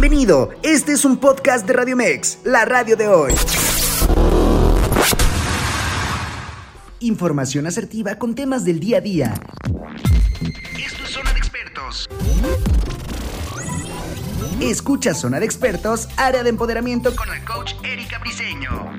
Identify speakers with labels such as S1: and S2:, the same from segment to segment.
S1: Bienvenido, este es un podcast de Radio Mex, la radio de hoy. Información asertiva con temas del día a día. Esto es Zona de Expertos. Escucha Zona de Expertos, área de empoderamiento con el coach Erika Briseño.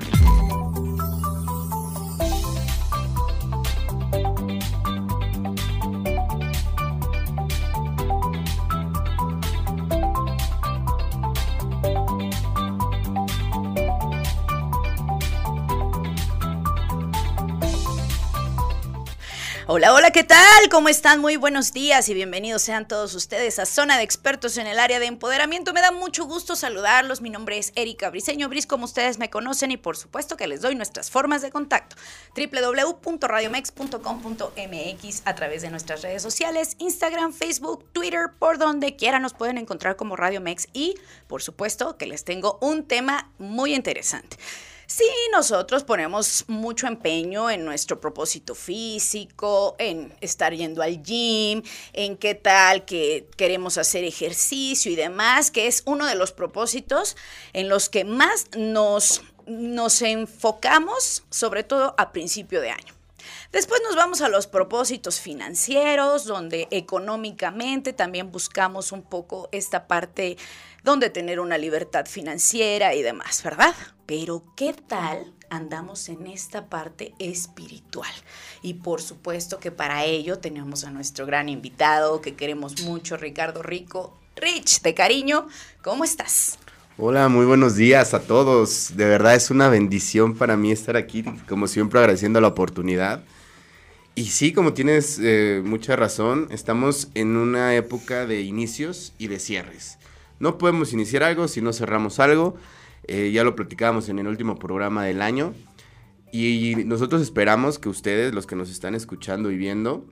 S2: Hola, hola, ¿qué tal? ¿Cómo están? Muy buenos días y bienvenidos sean todos ustedes a Zona de Expertos en el área de empoderamiento. Me da mucho gusto saludarlos. Mi nombre es Erika Briseño Bris, como ustedes me conocen, y por supuesto que les doy nuestras formas de contacto. www.radiomex.com.mx a través de nuestras redes sociales, Instagram, Facebook, Twitter, por donde quiera nos pueden encontrar como Radio Mex y, por supuesto, que les tengo un tema muy interesante. Sí, nosotros ponemos mucho empeño en nuestro propósito físico, en estar yendo al gym, en qué tal que queremos hacer ejercicio y demás, que es uno de los propósitos en los que más nos, nos enfocamos, sobre todo a principio de año. Después nos vamos a los propósitos financieros, donde económicamente también buscamos un poco esta parte donde tener una libertad financiera y demás, ¿verdad? Pero ¿qué tal andamos en esta parte espiritual? Y por supuesto que para ello tenemos a nuestro gran invitado que queremos mucho, Ricardo Rico. Rich, de cariño, ¿cómo estás?
S3: Hola, muy buenos días a todos. De verdad es una bendición para mí estar aquí, como siempre agradeciendo la oportunidad. Y sí, como tienes eh, mucha razón, estamos en una época de inicios y de cierres. No podemos iniciar algo si no cerramos algo. Eh, ya lo platicábamos en el último programa del año. Y nosotros esperamos que ustedes, los que nos están escuchando y viendo,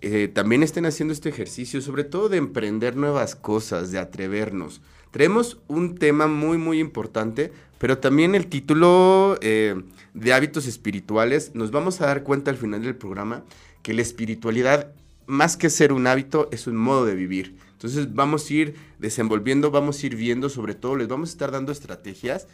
S3: eh, también estén haciendo este ejercicio, sobre todo de emprender nuevas cosas, de atrevernos. Traemos un tema muy, muy importante, pero también el título eh, de hábitos espirituales. Nos vamos a dar cuenta al final del programa que la espiritualidad, más que ser un hábito, es un modo de vivir. Entonces vamos a ir desenvolviendo, vamos a ir viendo, sobre todo les vamos a estar dando estrategias,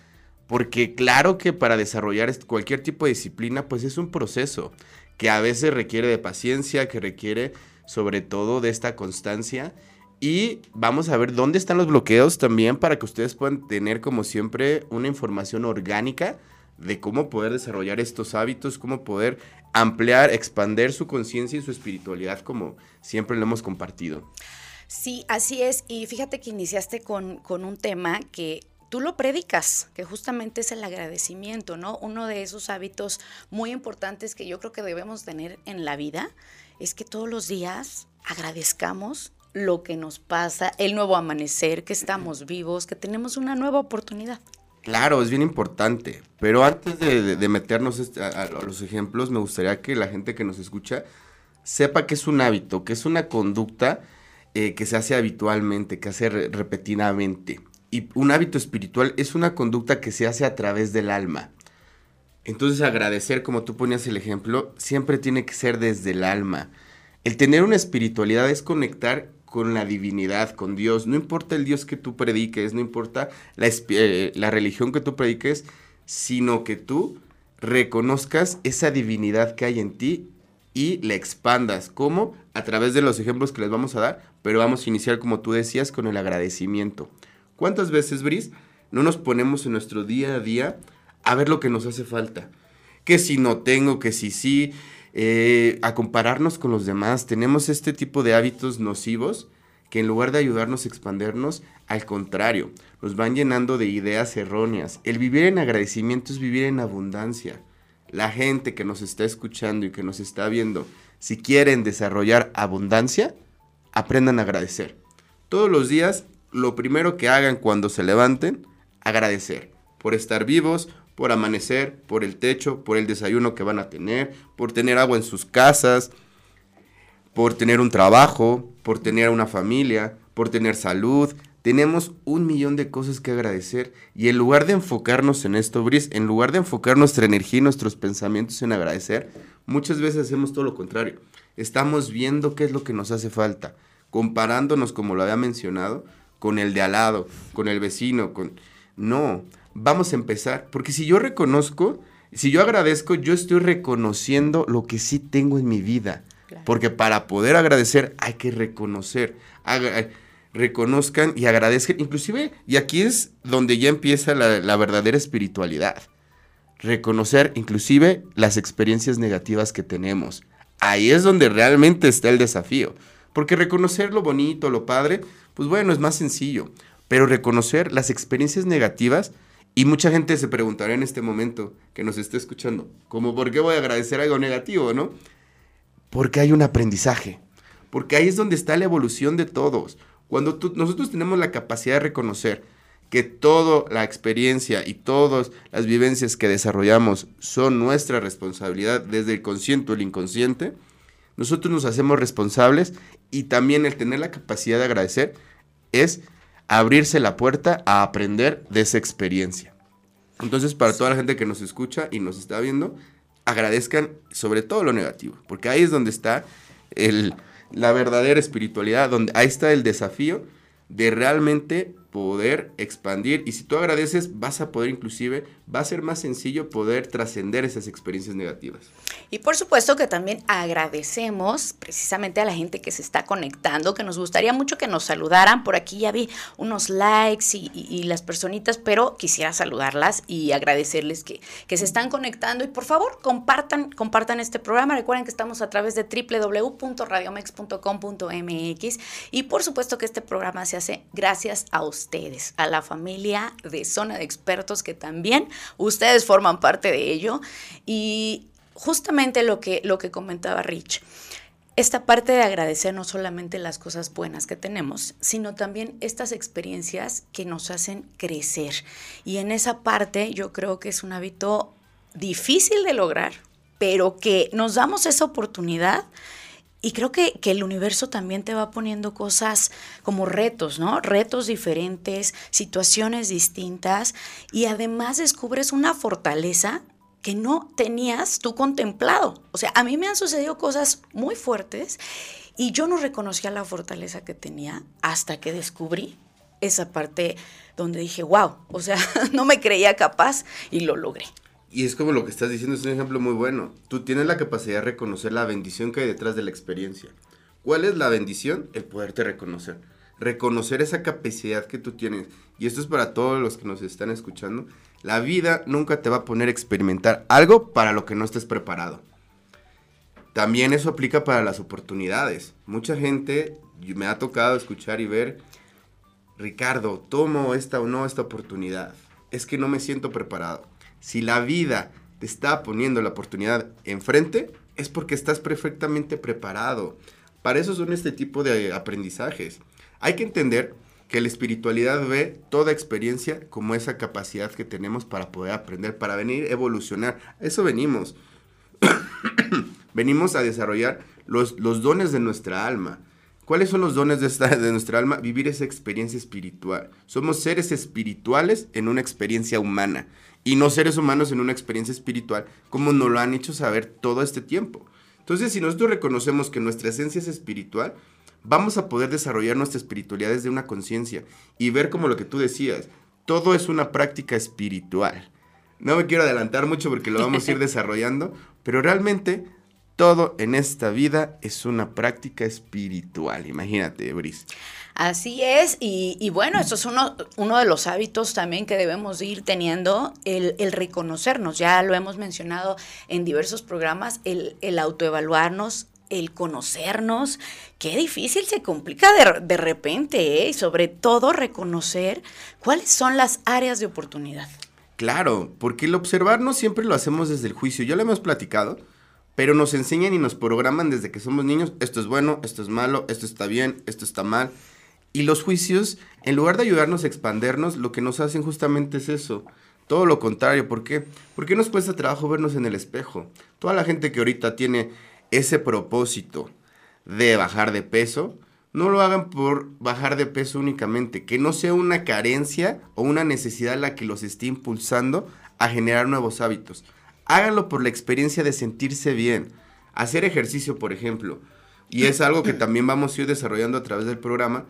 S3: porque claro que para desarrollar cualquier tipo de disciplina, pues es un proceso que a veces requiere de paciencia, que requiere sobre todo de esta constancia. Y vamos a ver dónde están los bloqueos también para que ustedes puedan tener como siempre una información orgánica de cómo poder desarrollar estos hábitos, cómo poder ampliar, expander su conciencia y su espiritualidad como siempre lo hemos compartido.
S2: Sí, así es. Y fíjate que iniciaste con, un tema que tú lo predicas, que justamente es el agradecimiento, ¿no? Uno de esos hábitos muy importantes que yo creo que debemos tener en la vida es que todos los días agradezcamos lo que nos pasa, el nuevo amanecer, que estamos vivos, que tenemos una nueva oportunidad.
S3: Claro, es bien importante, pero antes de, meternos este, a, los ejemplos, me gustaría que la gente que nos escucha sepa que es un hábito, que es una conducta eh, que se hace habitualmente, que hace repetidamente. Y un hábito espiritual es una conducta que se hace a través del alma. Entonces agradecer, como tú ponías el ejemplo, siempre tiene que ser desde el alma. El tener una espiritualidad es conectar con la divinidad, con Dios. No importa el Dios que tú prediques, no importa la, eh, la religión que tú prediques, sino que tú reconozcas esa divinidad que hay en ti y la expandas. ¿Cómo? A través de los ejemplos que les vamos a dar, pero vamos a iniciar, como tú decías, con el agradecimiento. ¿Cuántas veces, Bris, no nos ponemos en nuestro día a día a ver lo que nos hace falta? Que si no tengo, que si sí, eh, a compararnos con los demás. Tenemos este tipo de hábitos nocivos que en lugar de ayudarnos a expandernos, al contrario, nos van llenando de ideas erróneas. El vivir en agradecimiento es vivir en abundancia la gente que nos está escuchando y que nos está viendo, si quieren desarrollar abundancia, aprendan a agradecer. Todos los días, lo primero que hagan cuando se levanten, agradecer por estar vivos, por amanecer, por el techo, por el desayuno que van a tener, por tener agua en sus casas, por tener un trabajo, por tener una familia, por tener salud, tenemos un millón de cosas que agradecer y en lugar de enfocarnos en esto, Brice, en lugar de enfocar nuestra energía y nuestros pensamientos en agradecer, muchas veces hacemos todo lo contrario. Estamos viendo qué es lo que nos hace falta, comparándonos, como lo había mencionado, con el de al lado, con el vecino, con... No, vamos a empezar, porque si yo reconozco, si yo agradezco, yo estoy reconociendo lo que sí tengo en mi vida. Porque para poder agradecer hay que reconocer. reconozcan y agradezcan. Inclusive, y aquí es donde ya empieza la, la verdadera espiritualidad. Reconocer inclusive las experiencias negativas que tenemos. Ahí es donde realmente está el desafío. Porque reconocer lo bonito, lo padre, pues bueno, es más sencillo. Pero reconocer las experiencias negativas, y mucha gente se preguntará en este momento que nos esté escuchando, como por qué voy a agradecer algo negativo, ¿no? Porque hay un aprendizaje. Porque ahí es donde está la evolución de todos. Cuando nosotros tenemos la capacidad de reconocer que toda la experiencia y todas las vivencias que desarrollamos son nuestra responsabilidad desde el consciente o el inconsciente, nosotros nos hacemos responsables y también el tener la capacidad de agradecer es abrirse la puerta a aprender de esa experiencia. Entonces, para toda la gente que nos escucha y nos está viendo, agradezcan sobre todo lo negativo, porque ahí es donde está el, la verdadera espiritualidad, donde ahí está el desafío de realmente poder expandir y si tú agradeces vas a poder inclusive, va a ser más sencillo poder trascender esas experiencias negativas.
S2: Y por supuesto que también agradecemos precisamente a la gente que se está conectando, que nos gustaría mucho que nos saludaran. Por aquí ya vi unos likes y, las personitas, pero quisiera saludarlas y agradecerles que, que se están conectando. Y por favor, compartan, compartan este programa. Recuerden que estamos a través de www.radiomex.com.mx y por supuesto que este programa se hace gracias a ustedes, a la familia de Zona de Expertos que también ustedes forman parte de ello. Y justamente lo que, lo que comentaba Rich, esta parte de agradecer no solamente las cosas buenas que tenemos, sino también estas experiencias que nos hacen crecer. Y en esa parte yo creo que es un hábito difícil de lograr, pero que nos damos esa oportunidad. Y creo que, que, el universo también te va poniendo cosas como retos, ¿no? Retos diferentes, situaciones distintas y además descubres una fortaleza que no tenías tú contemplado. O sea, a mí me han sucedido cosas muy fuertes y yo no reconocía la fortaleza que tenía hasta que descubrí esa parte donde dije, wow, o sea, no me creía capaz y lo logré.
S3: Y es como lo que estás diciendo, es un ejemplo muy bueno. Tú tienes la capacidad de reconocer la bendición que hay detrás de la experiencia. ¿Cuál es la bendición? El poderte reconocer. Reconocer esa capacidad que tú tienes. Y esto es para todos los que nos están escuchando. La vida nunca te va a poner a experimentar algo para lo que no estés preparado. También eso aplica para las oportunidades. Mucha gente me ha tocado escuchar y ver, Ricardo, tomo esta o no esta oportunidad. Es que no me siento preparado. Si la vida te está poniendo la oportunidad enfrente, es porque estás perfectamente preparado. Para eso son este tipo de aprendizajes. Hay que entender que la espiritualidad ve toda experiencia como esa capacidad que tenemos para poder aprender, para venir evolucionar. eso venimos. venimos a desarrollar los, los, dones de nuestra alma. ¿Cuáles son los dones de, esta, de nuestra alma? Vivir esa experiencia espiritual. Somos seres espirituales en una experiencia humana y no seres humanos en una experiencia espiritual, como nos lo han hecho saber todo este tiempo. Entonces, si nosotros reconocemos que nuestra esencia es espiritual, vamos a poder desarrollar nuestra espiritualidad desde una conciencia y ver como lo que tú decías, todo es una práctica espiritual. No me quiero adelantar mucho porque lo vamos a ir desarrollando, pero realmente todo en esta vida es una práctica espiritual. Imagínate, Brice.
S2: Así es, y, bueno, eso es uno, uno, de los hábitos también que debemos ir teniendo, el, el reconocernos, ya lo hemos mencionado en diversos programas, el, el autoevaluarnos, el conocernos, qué difícil se complica de, de repente, ¿eh? y sobre todo reconocer cuáles son las áreas de oportunidad.
S3: Claro, porque el observarnos siempre lo hacemos desde el juicio, ya lo hemos platicado, pero nos enseñan y nos programan desde que somos niños, esto es bueno, esto es malo, esto está bien, esto está mal. Y los juicios, en lugar de ayudarnos a expandernos, lo que nos hacen justamente es eso. Todo lo contrario, ¿por qué? Porque nos cuesta trabajo vernos en el espejo. Toda la gente que ahorita tiene ese propósito de bajar de peso, no lo hagan por bajar de peso únicamente, que no sea una carencia o una necesidad la que los esté impulsando a generar nuevos hábitos. Háganlo por la experiencia de sentirse bien. Hacer ejercicio, por ejemplo, y es algo que también vamos a ir desarrollando a través del programa,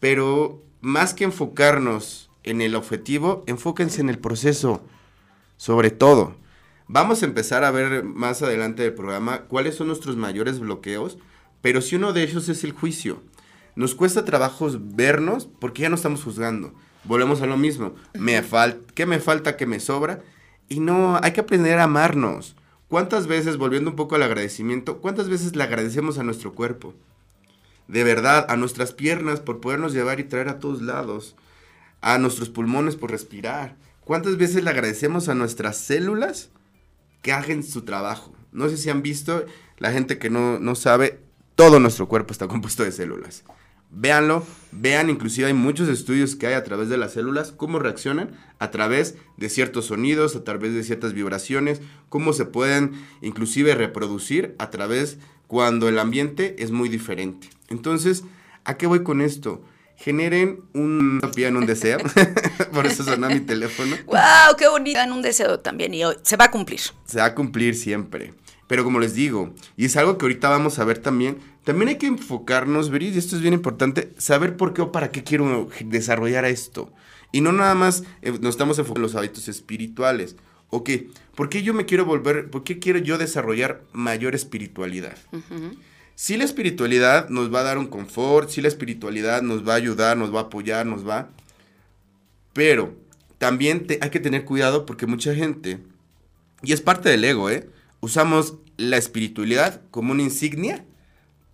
S3: pero más que enfocarnos en el objetivo, enfóquense en el proceso, sobre todo. Vamos a empezar a ver más adelante del programa cuáles son nuestros mayores bloqueos, pero si uno de ellos es el juicio. Nos cuesta trabajo vernos porque ya no estamos juzgando. Volvemos a lo mismo. Me ¿Qué me falta? ¿Qué me sobra? Y no, hay que aprender a amarnos. ¿Cuántas veces, volviendo un poco al agradecimiento, cuántas veces le agradecemos a nuestro cuerpo? De verdad, a nuestras piernas por podernos llevar y traer a todos lados. A nuestros pulmones por respirar. ¿Cuántas veces le agradecemos a nuestras células que hagan su trabajo? No sé si han visto, la gente que no, no sabe, todo nuestro cuerpo está compuesto de células. Véanlo, vean, inclusive hay muchos estudios que hay a través de las células, cómo reaccionan a través de ciertos sonidos, a través de ciertas vibraciones, cómo se pueden inclusive reproducir a través cuando el ambiente es muy diferente. Entonces, ¿a qué voy con esto? Generen un en un deseo. Por eso sonó mi teléfono.
S2: ¡Wow! ¡Qué bonito! En un deseo también y hoy se va a cumplir.
S3: Se va a cumplir siempre. Pero como les digo, y es algo que ahorita vamos a ver también, también hay que enfocarnos, veréis, y esto es bien importante, saber por qué o para qué quiero desarrollar esto. Y no nada más eh, nos estamos enfocando en los hábitos espirituales. Ok, ¿por qué yo me quiero volver, por qué quiero yo desarrollar mayor espiritualidad? Si la espiritualidad nos va a dar un confort, si la espiritualidad nos va a ayudar, nos va a apoyar, nos va... Pero también hay que tener cuidado porque mucha gente, y es parte del ego, ¿eh? usamos la espiritualidad como una insignia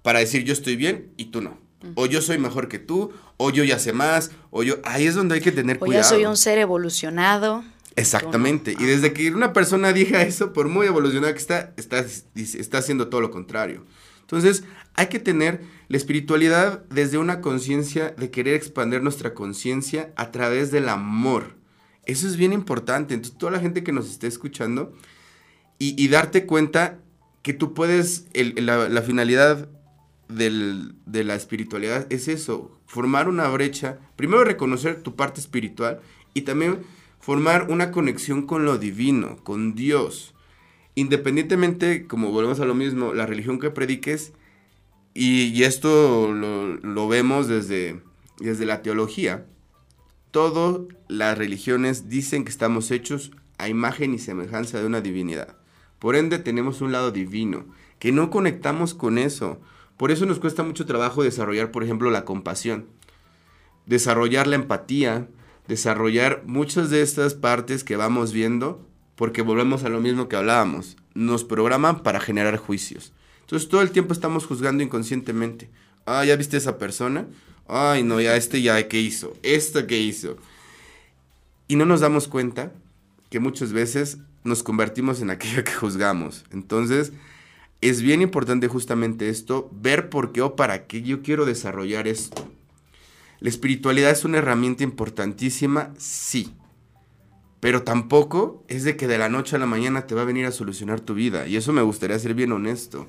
S3: para decir yo estoy bien y tú no. O yo soy mejor que tú, o yo ya sé más, o yo... Ahí es donde hay que tener cuidado.
S2: O yo soy un ser evolucionado.
S3: Exactamente. Y desde que una persona diga eso, por muy evolucionada que está, está, está haciendo todo lo contrario. Entonces, hay que tener la espiritualidad desde una conciencia de querer expandir nuestra conciencia a través del amor. Eso es bien importante. Entonces, toda la gente que nos esté escuchando, y, darte cuenta que tú puedes, la, finalidad de la espiritualidad es eso, formar una brecha, primero reconocer tu parte espiritual y también formar una conexión con lo divino, con Dios. Independientemente, como volvemos a lo mismo, la religión que prediques, y, esto lo, lo, vemos desde, desde la teología, todas las religiones dicen que estamos hechos a imagen y semejanza de una divinidad. Por ende tenemos un lado divino, que no conectamos con eso. Por eso nos cuesta mucho trabajo desarrollar, por ejemplo, la compasión, desarrollar la empatía, desarrollar muchas de estas partes que vamos viendo, porque volvemos a lo mismo que hablábamos, nos programan para generar juicios. Entonces todo el tiempo estamos juzgando inconscientemente. Ah, ya viste esa persona. Ay, no, ya este ya qué hizo, esto qué hizo. Y no nos damos cuenta que muchas veces nos convertimos en aquello que juzgamos. Entonces, es bien importante justamente esto, ver por qué o para qué yo quiero desarrollar esto. La espiritualidad es una herramienta importantísima, sí. Pero tampoco es de que de la noche a la mañana te va a venir a solucionar tu vida. Y eso me gustaría ser bien honesto.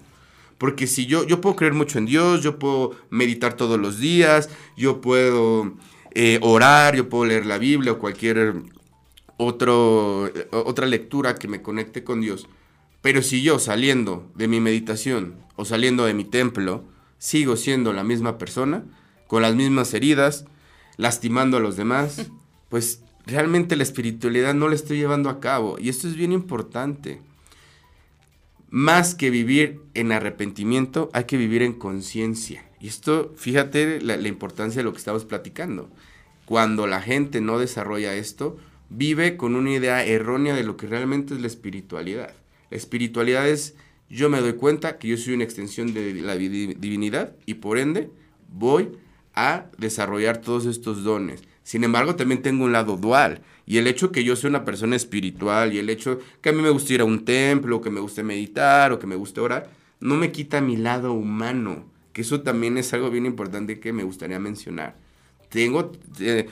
S3: Porque si yo, yo puedo creer mucho en Dios, yo puedo meditar todos los días, yo puedo eh, orar, yo puedo leer la Biblia o cualquier otro, otra lectura que me conecte con Dios. Pero si yo saliendo de mi meditación o saliendo de mi templo sigo siendo la misma persona, con las mismas heridas, lastimando a los demás, pues realmente la espiritualidad no la estoy llevando a cabo. Y esto es bien importante. Más que vivir en arrepentimiento, hay que vivir en conciencia. Y esto, fíjate la, importancia de lo que estamos platicando. Cuando la gente no desarrolla esto, vive con una idea errónea de lo que realmente es la espiritualidad. La espiritualidad es yo me doy cuenta que yo soy una extensión de la divinidad y por ende voy a desarrollar todos estos dones. Sin embargo, también tengo un lado dual. Y el hecho que yo sea una persona espiritual y el hecho que a mí me guste ir a un templo, que me guste meditar o que me guste orar, no me quita mi lado humano. Que eso también es algo bien importante que me gustaría mencionar. Tengo, eh,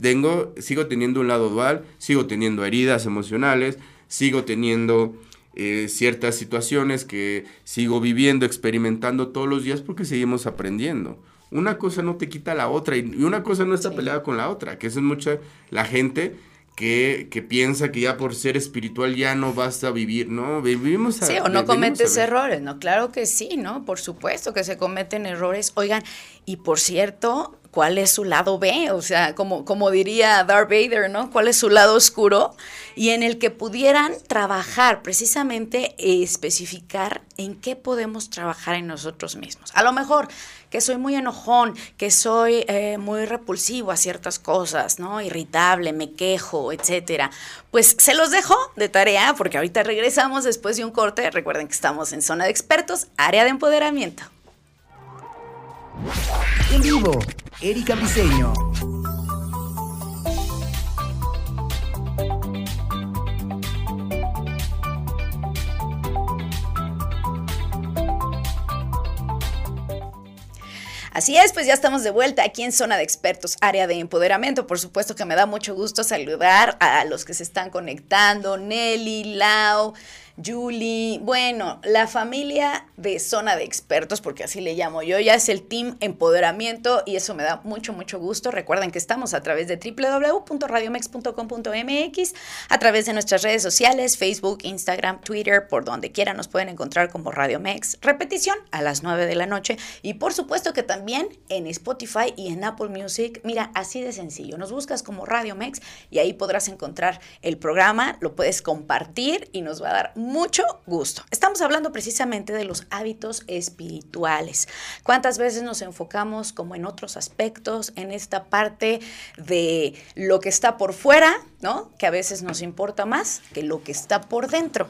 S3: tengo, sigo teniendo un lado dual, sigo teniendo heridas emocionales, sigo teniendo eh, ciertas situaciones que sigo viviendo, experimentando todos los días porque seguimos aprendiendo. Una cosa no te quita la otra y una cosa no está peleada con la otra, que eso es mucha la gente que, que, piensa que ya por ser espiritual ya no basta vivir, ¿no? Vivimos
S2: a, Sí, o no cometes errores, ¿no? Claro que sí, ¿no? Por supuesto que se cometen errores. Oigan, y por cierto, cuál es su lado B, o sea, como, como diría Darth Vader, ¿no? ¿Cuál es su lado oscuro? Y en el que pudieran trabajar, precisamente eh, especificar en qué podemos trabajar en nosotros mismos. A lo mejor que soy muy enojón, que soy eh, muy repulsivo a ciertas cosas, ¿no? Irritable, me quejo, etcétera. Pues se los dejo de tarea porque ahorita regresamos después de un corte. Recuerden que estamos en zona de expertos, área de empoderamiento.
S1: En vivo, Erika Briseño.
S2: Así es, pues ya estamos de vuelta aquí en Zona de Expertos, área de empoderamiento. Por supuesto que me da mucho gusto saludar a los que se están conectando, Nelly, Lau, Julie, bueno, la familia de zona de expertos, porque así le llamo yo, ya es el Team Empoderamiento y eso me da mucho, mucho gusto. Recuerden que estamos a través de www.radiomex.com.mx, a través de nuestras redes sociales, Facebook, Instagram, Twitter, por donde quiera nos pueden encontrar como Radio Mex. Repetición a las 9 de la noche y por supuesto que también en Spotify y en Apple Music. Mira, así de sencillo. Nos buscas como Radio Mex y ahí podrás encontrar el programa, lo puedes compartir y nos va a dar mucho gusto. Estamos hablando precisamente de los hábitos espirituales. ¿Cuántas veces nos enfocamos como en otros aspectos, en esta parte de lo que está por fuera, ¿no? Que a veces nos importa más que lo que está por dentro.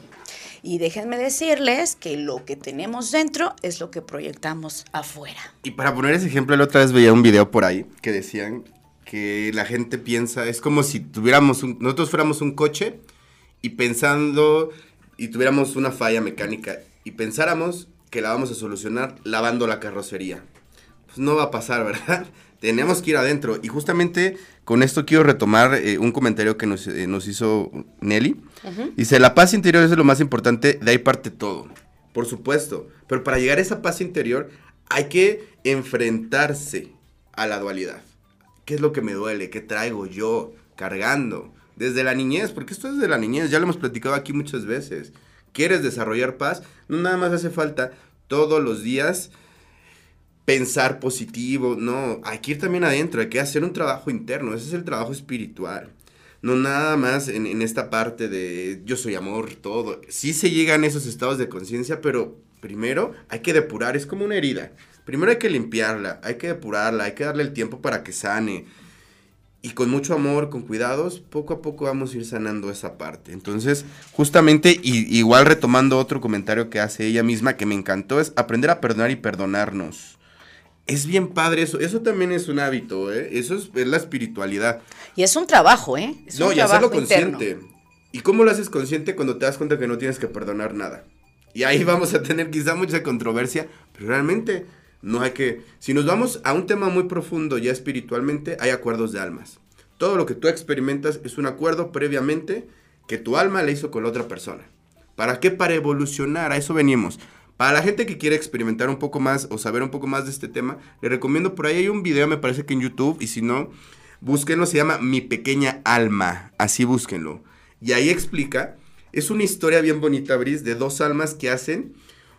S2: Y déjenme decirles que lo que tenemos dentro es lo que proyectamos afuera.
S3: Y para poner ese ejemplo, la otra vez veía un video por ahí que decían que la gente piensa, es como si tuviéramos nosotros fuéramos un coche y pensando y tuviéramos una falla mecánica y pensáramos que la vamos a solucionar lavando la carrocería. Pues no va a pasar, ¿verdad? Tenemos que ir adentro. Y justamente con esto quiero retomar eh, un comentario que nos, eh, nos hizo Nelly. Dice, la paz interior es lo más importante, de ahí parte todo. Por supuesto. Pero para llegar a esa paz interior hay que enfrentarse a la dualidad. ¿Qué es lo que me duele? ¿Qué traigo yo cargando? Desde la niñez, porque esto es de la niñez, ya lo hemos platicado aquí muchas veces. ¿Quieres desarrollar paz? No nada más hace falta todos los días pensar positivo, no, hay que ir también adentro, hay que hacer un trabajo interno, ese es el trabajo espiritual. No nada más en, en esta parte de yo soy amor, todo. Sí se llegan esos estados de conciencia, pero primero hay que depurar, es como una herida. Primero hay que limpiarla, hay que depurarla, hay que darle el tiempo para que sane y con mucho amor, con cuidados, poco a poco vamos a ir sanando esa parte. Entonces, justamente, y, igual retomando otro comentario que hace ella misma que me encantó, es aprender a perdonar y perdonarnos. Es bien padre eso, eso también es un hábito, ¿eh? Eso es, la espiritualidad.
S2: Y es un trabajo, ¿eh? Es
S3: no, y hacerlo consciente. ¿Y cómo lo haces consciente cuando te das cuenta que no tienes que perdonar nada? Y ahí vamos a tener quizá mucha controversia, pero realmente no hay que, si nos vamos a un tema muy profundo ya espiritualmente, hay acuerdos de almas. Todo lo que tú experimentas es un acuerdo previamente que tu alma le hizo con la otra persona. ¿Para qué? Para evolucionar, a eso venimos. Para la gente que quiere experimentar un poco más o saber un poco más de este tema, le recomiendo por ahí hay un video, me parece que en YouTube, y si no, búsquenlo, se llama Mi pequeña alma, así búsquenlo. Y ahí explica, es una historia bien bonita, Bris, de dos almas que hacen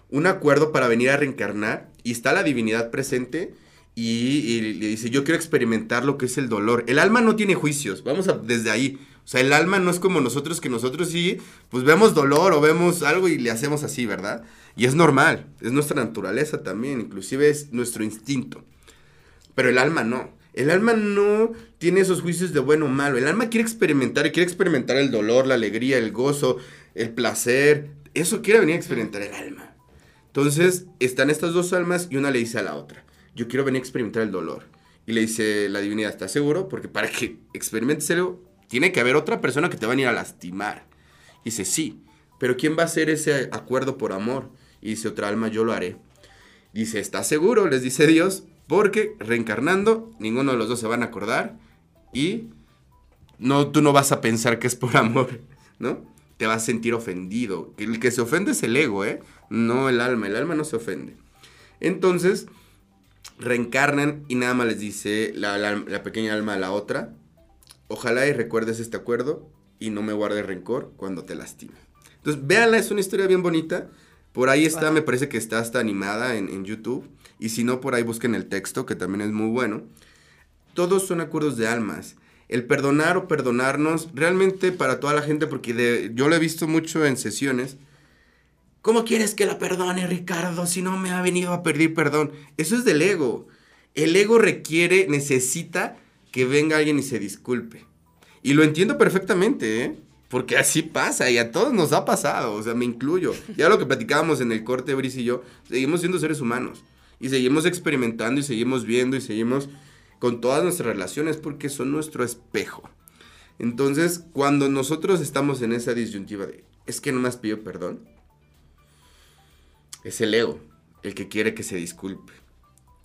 S3: un acuerdo para venir a reencarnar y está la divinidad presente y, le dice, yo quiero experimentar lo que es el dolor. El alma no tiene juicios, vamos a, desde ahí. O sea, el alma no es como nosotros, que nosotros sí, pues vemos dolor o vemos algo y le hacemos así, ¿verdad? Y es normal, es nuestra naturaleza también, inclusive es nuestro instinto. Pero el alma no. El alma no tiene esos juicios de bueno o malo. El alma quiere experimentar, quiere experimentar el dolor, la alegría, el gozo, el placer. Eso quiere venir a experimentar el alma. Entonces, están estas dos almas y una le dice a la otra, yo quiero venir a experimentar el dolor. Y le dice la divinidad, ¿estás seguro? Porque para que experimentes algo, tiene que haber otra persona que te va a venir a lastimar. Y dice, sí, pero ¿quién va a hacer ese acuerdo por amor? Y dice otra alma, yo lo haré. Dice, ¿estás seguro? Les dice Dios, porque reencarnando, ninguno de los dos se van a acordar y no, tú no vas a pensar que es por amor, ¿no? Te vas a sentir ofendido. El que se ofende es el ego, ¿eh? no el alma, el alma no se ofende. Entonces, reencarnan y nada más les dice la, pequeña alma a la otra, ojalá y recuerdes este acuerdo y no me guardes rencor cuando te lastime. Entonces, véanla, es una historia bien bonita. Por ahí está, me parece que está hasta animada en, en, YouTube. Y si no, por ahí busquen el texto, que también es muy bueno. todos son acuerdos de almas. El perdonar o perdonarnos, realmente para toda la gente, porque yo lo he visto mucho en sesiones, ¿cómo quieres que la perdone Ricardo si no me ha venido a pedir perdón? Eso es del ego. El ego requiere, necesita que venga alguien y se disculpe. Y lo entiendo perfectamente, ¿eh? Porque así pasa y a todos nos ha pasado, o sea, me incluyo. Ya lo que platicábamos en el corte, Brice y yo, seguimos siendo seres humanos y seguimos experimentando y seguimos viendo y seguimos con todas nuestras relaciones porque son nuestro espejo. Entonces, cuando nosotros estamos en esa disyuntiva de, es que no me has perdón, es el ego el que quiere que se disculpe.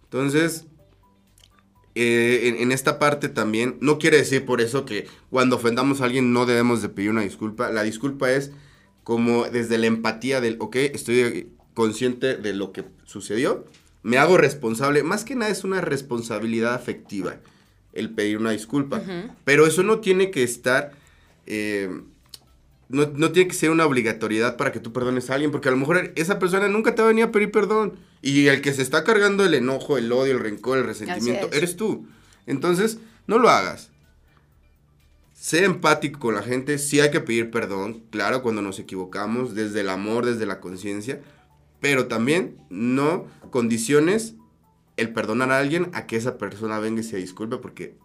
S3: Entonces, eh, en, esta parte también, no quiere decir por eso que cuando ofendamos a alguien no debemos de pedir una disculpa. La disculpa es como desde la empatía del, ok, estoy consciente de lo que sucedió, me hago responsable. Más que nada es una responsabilidad afectiva el pedir una disculpa. Pero eso no tiene que estar... Eh, no, no, tiene que ser una obligatoriedad para que tú perdones a alguien, porque a lo mejor esa persona nunca te va a venir a pedir perdón. Y el que se está cargando el enojo, el odio, el rencor, el resentimiento, eres tú. Entonces, no lo hagas. Sé empático con la gente, sí hay que pedir perdón, claro, cuando nos equivocamos, desde el amor, desde la conciencia, pero también no condiciones el perdonar a alguien a que esa persona venga y se disculpe, porque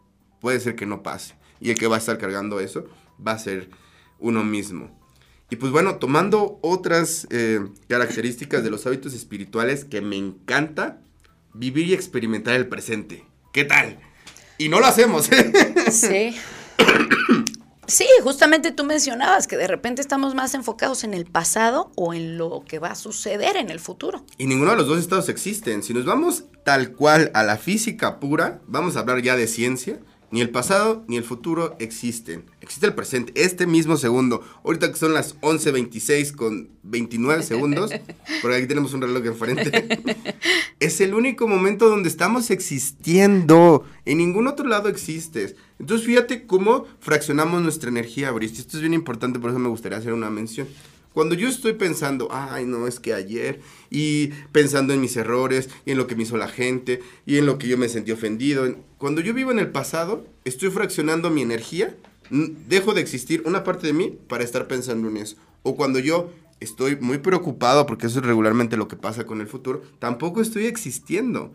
S3: puede ser que no pase. Y el que va a estar cargando eso va a ser uno mismo. Y pues bueno, tomando otras eh, características de los hábitos espirituales que me encanta, vivir y experimentar el presente. ¿Qué tal? Y no lo hacemos. ¿eh?
S2: Sí. Sí, justamente tú mencionabas que de repente estamos más enfocados en el pasado o en lo que va a suceder en el futuro.
S3: Y ninguno de los dos estados existen. Si nos vamos tal cual a la física pura, vamos a hablar ya de ciencia, ni el pasado ni el futuro existen. Existe el presente, este mismo segundo. Ahorita que son las 11.26 con 29 segundos, porque aquí tenemos un reloj enfrente, es el único momento donde estamos existiendo. En ningún otro lado existes. Entonces fíjate cómo fraccionamos nuestra energía, Brice. Esto es bien importante, por eso me gustaría hacer una mención. Cuando yo estoy pensando, ay, no, es que ayer, y pensando en mis errores, y en lo que me hizo la gente, y en lo que yo me sentí ofendido, cuando yo vivo en el pasado, estoy fraccionando mi energía, dejo de existir una parte de mí para estar pensando en eso. O cuando yo estoy muy preocupado, porque eso es regularmente lo que pasa con el futuro, tampoco estoy existiendo.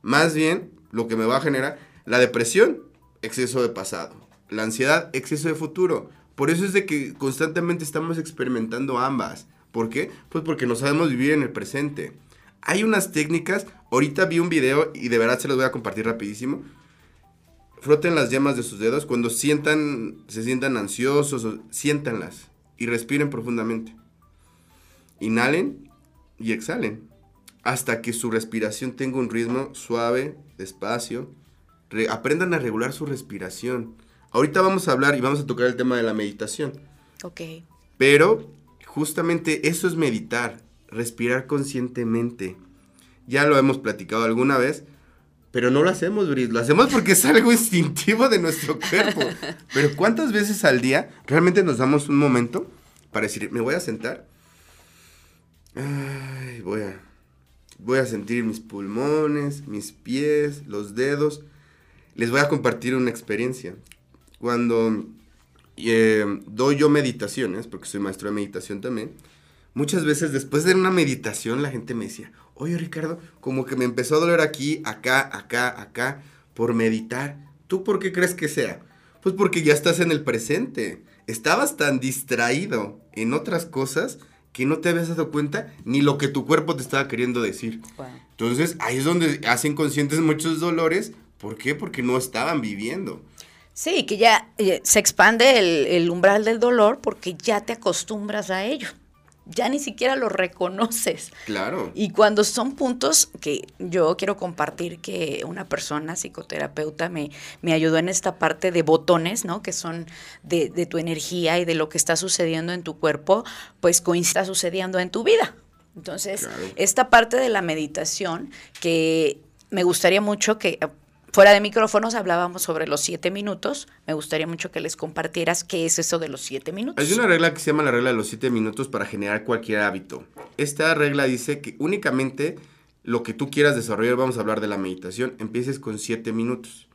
S3: Más bien, lo que me va a generar la depresión, exceso de pasado. La ansiedad, exceso de futuro. Por eso es de que constantemente estamos experimentando ambas. ¿Por qué? Pues porque no sabemos vivir en el presente. Hay unas técnicas, ahorita vi un video y de verdad se los voy a compartir rapidísimo. Froten las yemas de sus dedos cuando sientan, se sientan ansiosos, o, siéntanlas y respiren profundamente. Inhalen y exhalen hasta que su respiración tenga un ritmo suave, despacio. Aprendan a regular su respiración. Ahorita vamos a hablar y vamos a tocar el tema de la meditación.
S2: Ok.
S3: Pero justamente eso es meditar, respirar conscientemente. Ya lo hemos platicado alguna vez, pero no lo hacemos, Bris. Lo hacemos porque es algo instintivo de nuestro cuerpo. Pero ¿cuántas veces al día realmente nos damos un momento para decir, me voy a sentar? Ay, voy a, voy a sentir mis pulmones, mis pies, los dedos. Les voy a compartir una experiencia cuando eh, doy yo meditaciones, porque soy maestro de meditación también, muchas veces después de una meditación la gente me decía, oye Ricardo, como que me empezó a doler aquí, acá, acá, acá, por meditar. ¿Tú por qué crees que sea? Pues porque ya estás en el presente. Estabas tan distraído en otras cosas que no te habías dado cuenta ni lo que tu cuerpo te estaba queriendo decir. Entonces ahí es donde hacen conscientes muchos dolores. ¿Por qué? Porque no estaban viviendo.
S2: Sí, que ya eh, se expande el, umbral del dolor porque ya te acostumbras a ello. Ya ni siquiera lo reconoces.
S3: Claro.
S2: Y cuando son puntos que yo quiero compartir que una persona psicoterapeuta me, me ayudó en esta parte de botones, ¿no? Que son de, tu energía y de lo que está sucediendo en tu cuerpo, pues coincida sucediendo en tu vida. Entonces, esta parte de la meditación que me gustaría mucho que Fuera de micrófonos hablábamos sobre los siete minutos. Me gustaría mucho que les compartieras qué es eso de los siete minutos.
S3: Hay una regla que se llama la regla de los siete minutos para generar cualquier hábito. Esta regla dice que únicamente lo que tú quieras desarrollar, vamos a hablar de la meditación, empieces con siete minutos.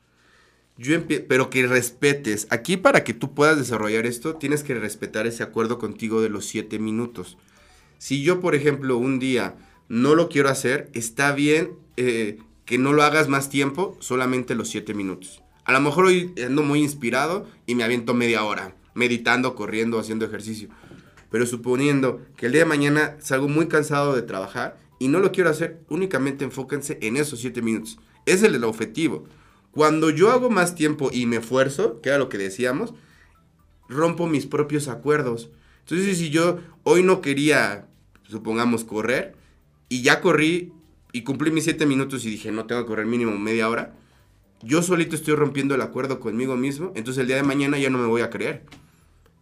S3: yo pero que respetes. Aquí para que tú puedas desarrollar esto, tienes que respetar ese acuerdo contigo de los siete minutos. Si yo, por ejemplo, un día no lo quiero hacer, está bien eh, que no lo hagas más tiempo, solamente los siete minutos. A lo mejor hoy ando muy inspirado y me aviento media hora, meditando, corriendo, haciendo ejercicio. Pero suponiendo que el día de mañana salgo muy cansado de trabajar y no lo quiero hacer, únicamente enfóquense en esos siete minutos. Ese es el objetivo. Cuando yo hago más tiempo y me esfuerzo, que era lo que decíamos, rompo mis propios acuerdos. Entonces, si yo hoy no quería, supongamos, correr, y ya corrí y cumplí mis siete minutos y dije, no tengo que correr mínimo media hora, yo solito estoy rompiendo el acuerdo conmigo mismo, entonces el día de mañana ya no me voy a creer.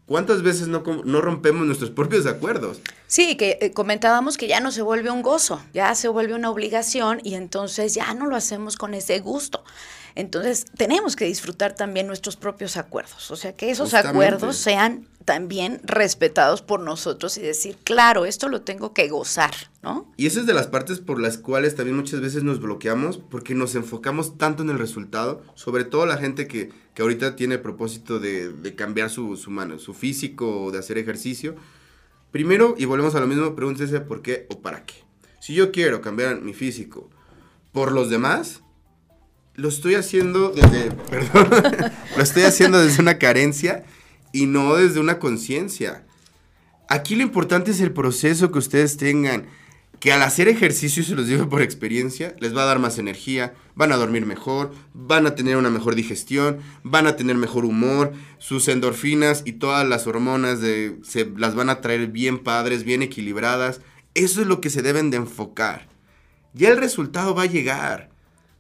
S3: ¿Cuántas veces no, no, rompemos nuestros propios acuerdos?
S2: Sí, que eh, comentábamos que ya no se vuelve un gozo, ya se vuelve una obligación y entonces ya no lo hacemos con ese gusto. Entonces, tenemos que disfrutar también nuestros propios acuerdos, o sea, que esos acuerdos sean también respetados por nosotros y decir, claro, esto lo tengo que gozar, ¿no?
S3: Y esa es de las partes por las cuales también muchas veces nos bloqueamos, porque nos enfocamos tanto en el resultado, sobre todo la gente que, que ahorita tiene el propósito de, de cambiar su, su, mano, su físico o de hacer ejercicio. Primero, y volvemos a lo mismo, pregúntese por qué o para qué. Si yo quiero cambiar mi físico por los demás, lo estoy haciendo desde, perdón, lo estoy haciendo desde una carencia y no desde una conciencia. Aquí lo importante es el proceso que ustedes tengan, que al hacer ejercicio, se los digo por experiencia, les va a dar más energía, van a dormir mejor, van a tener una mejor digestión, van a tener mejor humor, sus endorfinas y todas las hormonas de, se las van a traer bien padres, bien equilibradas. Eso es lo que se deben de enfocar. Ya el resultado va a llegar.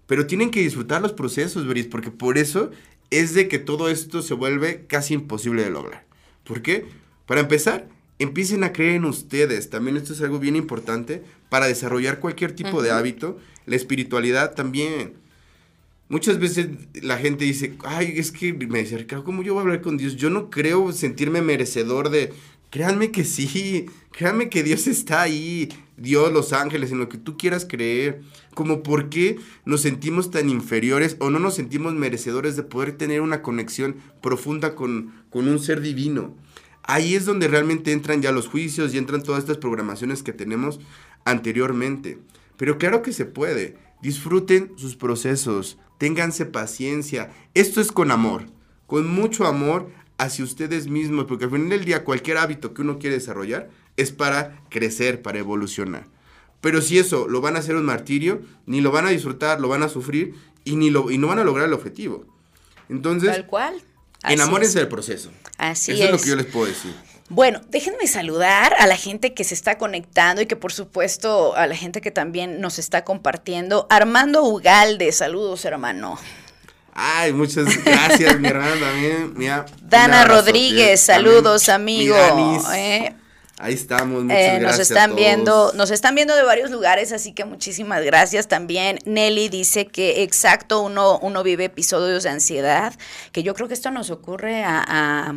S3: Pero tienen que disfrutar los procesos, Beris, porque por eso es de que todo esto se vuelve casi imposible de lograr. ¿Por qué? Para empezar, empiecen a creer en ustedes. También esto es algo bien importante para desarrollar cualquier tipo de hábito. La espiritualidad también. Muchas veces la gente dice, ay, es que me dice, Ricardo, ¿cómo yo voy a hablar con Dios? Yo no creo sentirme merecedor de... Créanme que sí, créanme que Dios está ahí, Dios, los ángeles, en lo que tú quieras creer como por qué nos sentimos tan inferiores o no nos sentimos merecedores de poder tener una conexión profunda con, un ser divino. Ahí es donde realmente entran ya los juicios y entran todas estas programaciones que tenemos anteriormente. Pero claro que se puede. Disfruten sus procesos, ténganse paciencia. Esto es con amor, con mucho amor hacia ustedes mismos, porque al final del día cualquier hábito que uno quiere desarrollar es para crecer, para evolucionar. Pero si eso lo van a hacer un martirio, ni lo van a disfrutar, lo van a sufrir y, ni lo, y no van a lograr el objetivo. Entonces,
S2: Tal cual.
S3: enamórense del proceso. Así Eso es. lo que yo les puedo decir.
S2: Bueno, déjenme saludar a la gente que se está conectando y que por supuesto a la gente que también nos está compartiendo. Armando Ugalde, saludos hermano.
S3: Ay, muchas gracias, mi hermana también.
S2: Dana Rodríguez, saludos amigo.
S3: Ahí estamos, muchas eh,
S2: Nos están viendo, nos están viendo de varios lugares, así que muchísimas gracias también. Nelly dice que exacto, uno, uno vive episodios de ansiedad, que yo creo que esto nos ocurre a,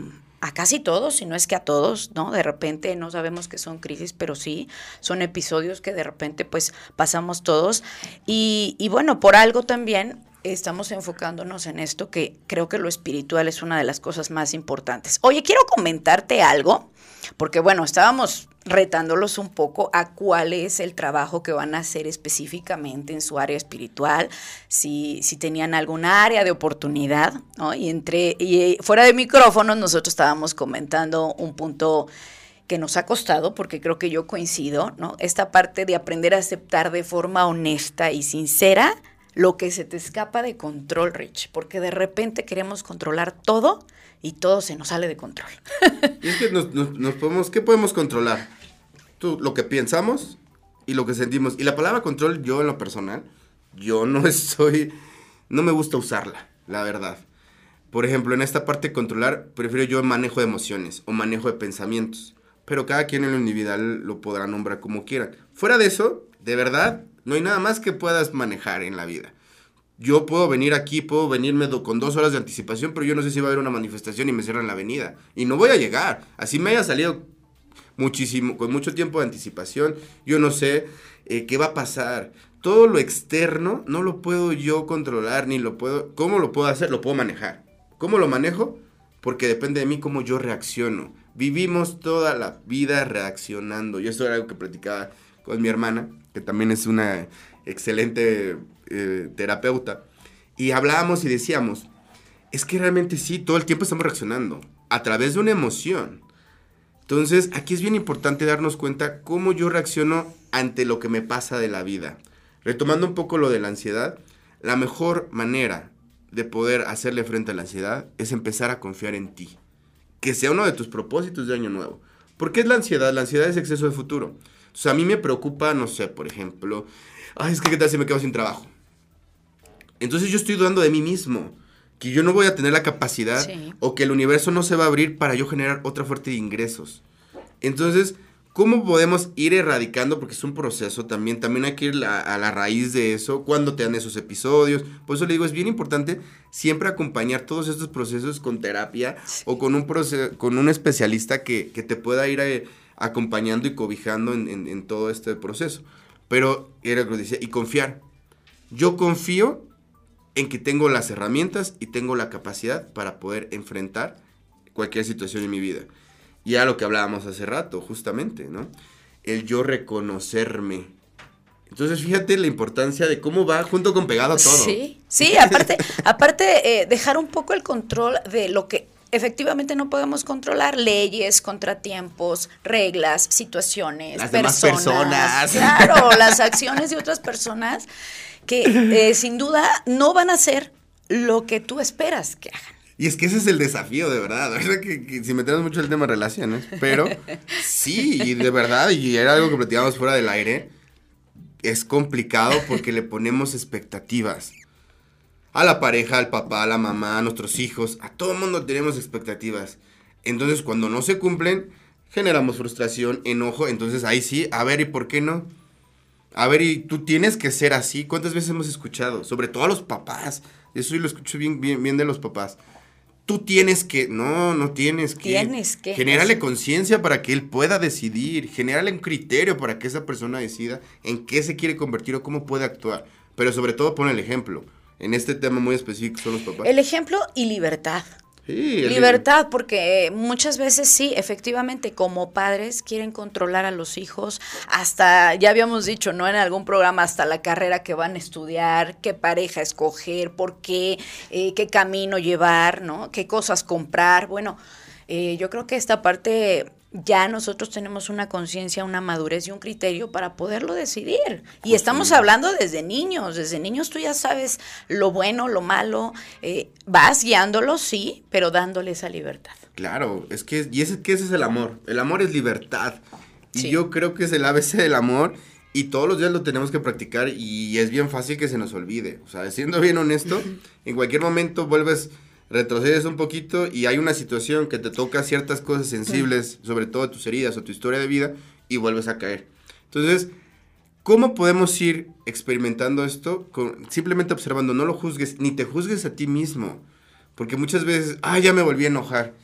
S2: casi todos, si no es que a todos, ¿no? De repente no sabemos que son crisis, pero sí, son episodios que de repente pues pasamos todos. Y, y bueno, por algo también estamos enfocándonos en esto, que creo que lo espiritual es una de las cosas más importantes. Oye, quiero comentarte algo porque bueno, estábamos retándolos un poco a cuál es el trabajo que van a hacer específicamente en su área espiritual, si, si tenían algún área de oportunidad, ¿no? Y entre, y eh, fuera de micrófonos nosotros estábamos comentando un punto que nos ha costado, porque creo que yo coincido, ¿no? Esta parte de aprender a aceptar de forma honesta y sincera lo que se te escapa de control, Rich, porque de repente queremos controlar todo y todo se nos sale de control.
S3: y podemos, ¿qué podemos controlar? Tú, lo que pensamos y lo que sentimos. Y la palabra control, yo en lo personal, yo no estoy, no me gusta usarla, la verdad. Por ejemplo, en esta parte de controlar, prefiero yo manejo de emociones o manejo de pensamientos. Pero cada quien en lo individual lo podrá nombrar como quiera. Fuera de eso, de verdad, no hay nada más que puedas manejar en la vida yo puedo venir aquí, puedo venirme con dos horas de anticipación, pero yo no sé si va a haber una manifestación y me cierran la avenida. Y no voy a llegar. Así me haya salido muchísimo, con mucho tiempo de anticipación. Yo no sé eh, qué va a pasar. todo lo externo no lo puedo yo controlar, ni lo puedo... ¿Cómo lo puedo hacer? Lo puedo manejar. ¿Cómo lo manejo? Porque depende de mí cómo yo reacciono. Vivimos toda la vida reaccionando. Yo esto era algo que platicaba con mi hermana, que también es una excelente eh, terapeuta. Y hablábamos y decíamos, es que realmente sí, todo el tiempo estamos reaccionando a través de una emoción. Entonces, aquí es bien importante darnos cuenta cómo yo reacciono ante lo que me pasa de la vida. Retomando un poco lo de la ansiedad, la mejor manera de poder hacerle frente a la ansiedad es empezar a confiar en ti. Que sea uno de tus propósitos de año nuevo. ¿Por qué es la ansiedad? La ansiedad es exceso de futuro. Sea, a mí me preocupa, no sé, por ejemplo, ay, es que qué tal si me quedo sin trabajo. Entonces yo estoy dudando de mí mismo, que yo no voy a tener la capacidad o que el universo no se va a abrir para yo generar otra fuerte de ingresos. Entonces, ¿Cómo podemos ir erradicando? Porque es un proceso también. También hay que ir a la raíz de eso. Cuando te dan esos episodios? Por eso le digo, es bien importante siempre acompañar todos estos procesos con terapia o con un, con un especialista que, te pueda ir eh, acompañando y cobijando en, todo este proceso. Pero era lo que decía, y confiar. Yo confío en que tengo las herramientas y tengo la capacidad para poder enfrentar cualquier situación en mi vida. Y a lo que hablábamos hace rato, justamente, ¿no? El yo reconocerme. Entonces, fíjate la importancia de cómo va junto con pegado todo.
S2: Sí, sí, aparte, aparte eh, dejar un poco el control de lo que efectivamente no podemos controlar leyes, contratiempos, reglas, situaciones,
S3: las personas. personas.
S2: Claro, las acciones de otras personas que eh, sin duda no van a hacer lo que tú esperas que hagan.
S3: Y es que ese es el desafío, de verdad. verdad que, si metemos mucho el tema relaciones, pero sí, y de verdad, y era algo que platicábamos fuera del aire, es complicado porque le ponemos expectativas. A la pareja, al papá, a la mamá, a nuestros hijos, a todo el mundo tenemos expectativas. Entonces, cuando no se cumplen, generamos frustración, enojo. Entonces, ahí sí, a ver, ¿y por qué no? A ver, y tú tienes que ser así. ¿Cuántas veces hemos escuchado? Sobre todo a los papás. Eso yo lo escucho bien, bien, bien de los papás tú tienes que, no, no tienes que.
S2: Tienes que.
S3: Genérale conciencia para que él pueda decidir, genérale un criterio para que esa persona decida en qué se quiere convertir o cómo puede actuar. Pero sobre todo pone el ejemplo. En este tema muy específico son los papás.
S2: El ejemplo y libertad. Libertad, porque muchas veces sí, efectivamente, como padres quieren controlar a los hijos, hasta, ya habíamos dicho, ¿no? En algún programa, hasta la carrera que van a estudiar, qué pareja escoger, por qué, eh, qué camino llevar, ¿no? Qué cosas comprar. Bueno, eh, yo creo que esta parte ya nosotros tenemos una conciencia, una madurez y un criterio para poderlo decidir. Y estamos hablando desde niños, desde niños tú ya sabes lo bueno, lo malo, eh, vas guiándolos, sí, pero dándole esa libertad.
S3: Claro, es que, y ese, que ese es el amor, el amor es libertad. Y yo creo que es el ABC del amor y todos los días lo tenemos que practicar y es bien fácil que se nos olvide. O sea, siendo bien honesto, en cualquier momento vuelves retrocedes un poquito y hay una situación que te toca ciertas cosas sensibles, sobre todo tus heridas o tu historia de vida, y vuelves a caer. Entonces, ¿cómo podemos ir experimentando esto? Con, simplemente observando, no lo juzgues, ni te juzgues a ti mismo. Porque muchas veces, ah, ya me volví a enojar.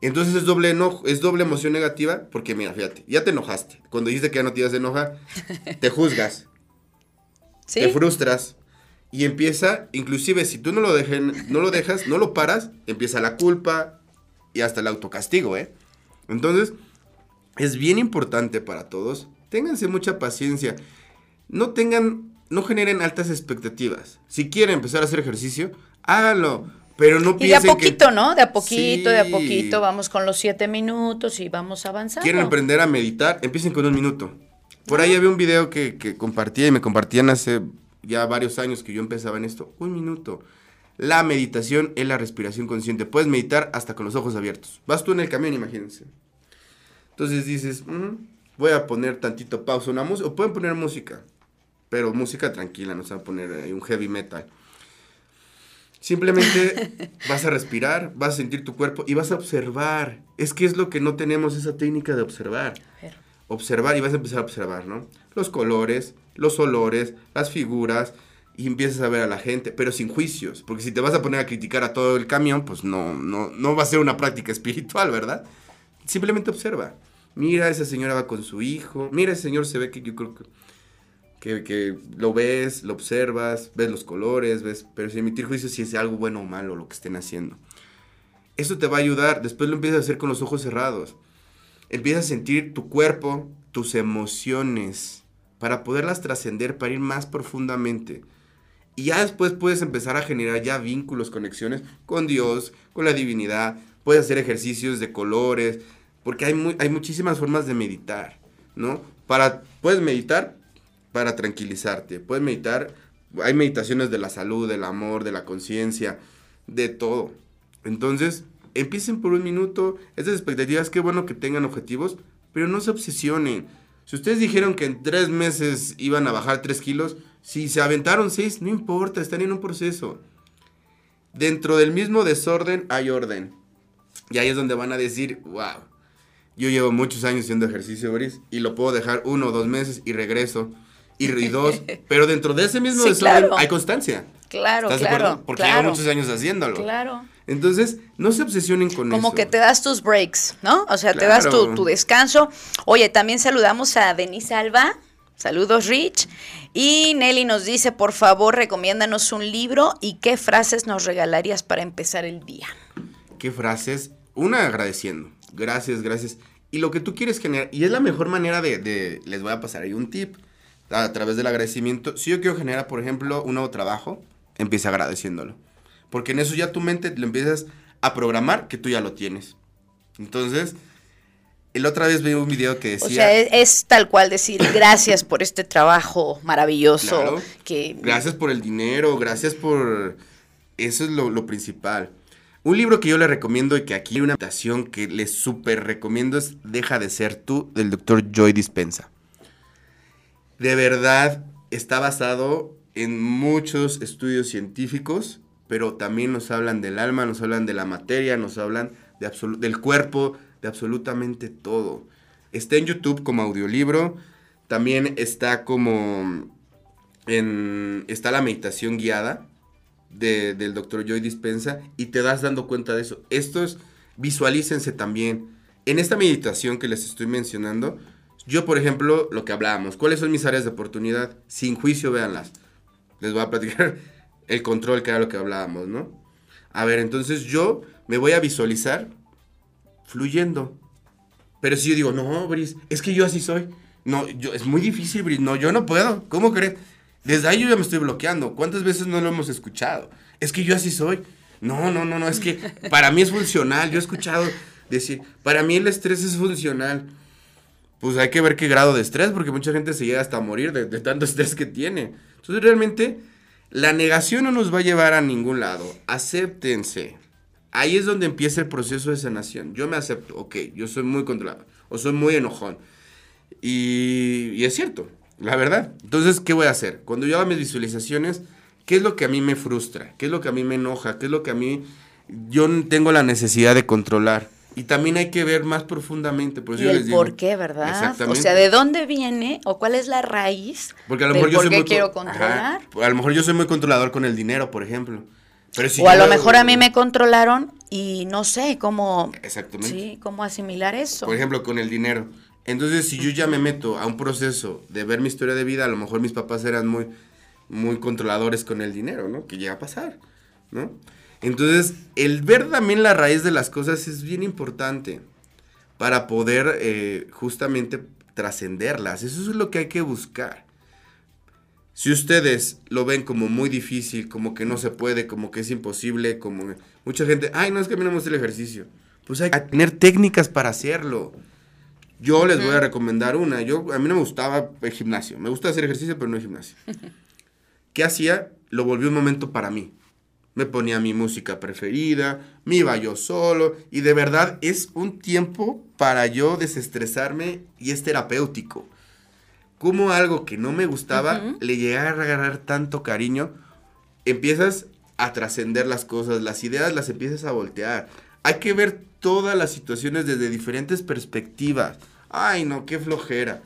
S3: Entonces es doble enojo, es doble emoción negativa, porque mira, fíjate, ya te enojaste. Cuando dijiste que ya no te ibas a enojar, te juzgas. Te frustras, y empieza, inclusive si tú no lo, dejen, no lo dejas, no lo paras, empieza la culpa y hasta el autocastigo, ¿eh? Entonces, es bien importante para todos, ténganse mucha paciencia, no tengan, no generen altas expectativas. Si quieren empezar a hacer ejercicio, háganlo. Pero no piensen
S2: Y de a poquito, ¿no? De a poquito, de a poquito, vamos con los siete minutos y vamos avanzando.
S3: Quieren aprender a meditar, empiecen con un minuto. Por ahí había un video que, que compartía y me compartían hace ya varios años que yo empezaba en esto, un minuto. La meditación es la respiración consciente. Puedes meditar hasta con los ojos abiertos. Vas tú en el camión, imagínense. Entonces dices, mm, voy a poner tantito pausa, una música, o pueden poner música, pero música tranquila, no se va a poner un heavy metal. Simplemente vas a respirar, vas a sentir tu cuerpo y vas a observar. Es que es lo que no tenemos esa técnica de observar. Observar y vas a empezar a observar, ¿no? Los colores, los olores, las figuras, y empiezas a ver a la gente, pero sin juicios, porque si te vas a poner a criticar a todo el camión, pues no, no, no va a ser una práctica espiritual, ¿verdad? Simplemente observa. Mira, esa señora va con su hijo, mira, ese señor se ve que yo creo que... que, que lo ves, lo observas, ves los colores, ves, pero sin emitir juicio si es algo bueno o malo lo que estén haciendo. Eso te va a ayudar, después lo empiezas a hacer con los ojos cerrados. Empiezas a sentir tu cuerpo, tus emociones, para poderlas trascender, para ir más profundamente. Y ya después puedes empezar a generar ya vínculos, conexiones con Dios, con la divinidad. Puedes hacer ejercicios de colores, porque hay, hay muchísimas formas de meditar, ¿no? Para, puedes meditar para tranquilizarte, puedes meditar, hay meditaciones de la salud, del amor, de la conciencia, de todo. Entonces, empiecen por un minuto, estas expectativas, qué bueno que tengan objetivos, pero no se obsesionen. Si ustedes dijeron que en tres meses iban a bajar tres kilos, si se aventaron seis, no importa, están en un proceso. Dentro del mismo desorden hay orden. Y ahí es donde van a decir, wow, yo llevo muchos años haciendo ejercicio, Boris, y lo puedo dejar uno o dos meses y regreso. Y, dos, pero dentro de ese mismo desorden hay constancia.
S2: Claro,
S3: ¿Estás
S2: claro.
S3: de acuerdo? Porque llevo muchos años haciéndolo.
S2: Claro.
S3: Entonces, no se obsesionen con eso.
S2: Como que te das tus breaks, ¿no? O sea, te das tu, tu, descanso. Oye, también saludamos a Denise Alba. Saludos, Rich. Y Nelly nos dice, por favor, recomiéndanos un libro y qué frases nos regalarías para empezar el día.
S3: ¿Qué frases? Una agradeciendo. Gracias, gracias. Y lo que tú quieres generar, y es la mejor manera de, de les voy a pasar ahí un tip, a través del agradecimiento. Si yo quiero generar, por ejemplo, un nuevo trabajo, empieza agradeciéndolo. Porque en eso ya tu mente lo empiezas a programar que tú ya lo tienes. Entonces, el otra vez vi un video que decía...
S2: O sea, es, es tal cual decir gracias por este trabajo maravilloso.
S3: Claro,
S2: que...
S3: Gracias por el dinero, gracias por... Eso es lo, lo, principal. Un libro que yo le recomiendo y que aquí hay una adaptación que les súper recomiendo es Deja de ser tú, del doctor Joy Dispensa. De verdad, está basado en muchos estudios científicos pero también nos hablan del alma, nos hablan de la materia, nos hablan de del cuerpo, de absolutamente todo. Está en YouTube como audiolibro, también está como en, está la meditación guiada de, del doctor Joy Dispensa y te das dando cuenta de eso. Esto es, visualícense también. En esta meditación que les estoy mencionando, yo por ejemplo, lo que hablábamos, ¿cuáles son mis áreas de oportunidad? Sin juicio, véanlas. Les voy a platicar el control, que era lo que hablábamos, ¿no? A ver, entonces yo me voy a visualizar fluyendo. Pero si yo digo, no, Bris, es que yo así soy. No, yo, es muy difícil, Bris. No, yo no puedo. ¿Cómo crees? Desde ahí yo ya me estoy bloqueando. ¿Cuántas veces no lo hemos escuchado? Es que yo así soy. No, no, no, no. Es que para mí es funcional. Yo he escuchado decir, para mí el estrés es funcional. Pues hay que ver qué grado de estrés, porque mucha gente se llega hasta a morir de, de tanto estrés que tiene. Entonces realmente la negación no nos va a llevar a ningún lado. Acéptense. Ahí es donde empieza el proceso de sanación. Yo me acepto, ok, yo soy muy controlado o soy muy enojón. Y, es cierto, la verdad. Entonces, ¿qué voy a hacer? Cuando yo hago mis visualizaciones, ¿qué es lo que a mí me frustra? ¿Qué es lo que a mí me enoja? ¿Qué es lo que a mí yo tengo la necesidad de controlar? Y también hay que ver más profundamente. Por, eso
S2: y
S3: yo
S2: el
S3: les digo,
S2: por qué, ¿verdad? Exactamente. O sea, ¿de dónde viene o cuál es la raíz
S3: Porque a lo mejor yo
S2: por
S3: soy
S2: qué
S3: muy
S2: quiero controlar?
S3: Ajá. A lo mejor yo soy muy controlador con el dinero, por ejemplo. Pero si
S2: o a lo mejor a mí me controlaron y no sé cómo,
S3: Exactamente.
S2: sí, cómo asimilar eso.
S3: Por ejemplo, con el dinero. Entonces, si yo ya me meto a un proceso de ver mi historia de vida, a lo mejor mis papás eran muy, muy controladores con el dinero, ¿no? Que llega a pasar, ¿no? Entonces, el ver también la raíz de las cosas es bien importante para poder eh, justamente trascenderlas. Eso es lo que hay que buscar. Si ustedes lo ven como muy difícil, como que no se puede, como que es imposible, como mucha gente, ay, no es que a mí no me gusta el ejercicio. Pues hay que tener técnicas para hacerlo. Yo les voy a recomendar una. Yo, a mí no me gustaba el gimnasio. Me gusta hacer ejercicio, pero no el gimnasio. ¿Qué hacía? Lo volví un momento para mí. Me ponía mi música preferida, me iba yo solo y de verdad es un tiempo para yo desestresarme y es terapéutico. Como algo que no me gustaba, uh -huh. le llegara a agarrar tanto cariño, empiezas a trascender las cosas, las ideas las empiezas a voltear. Hay que ver todas las situaciones desde diferentes perspectivas. Ay, no, qué flojera.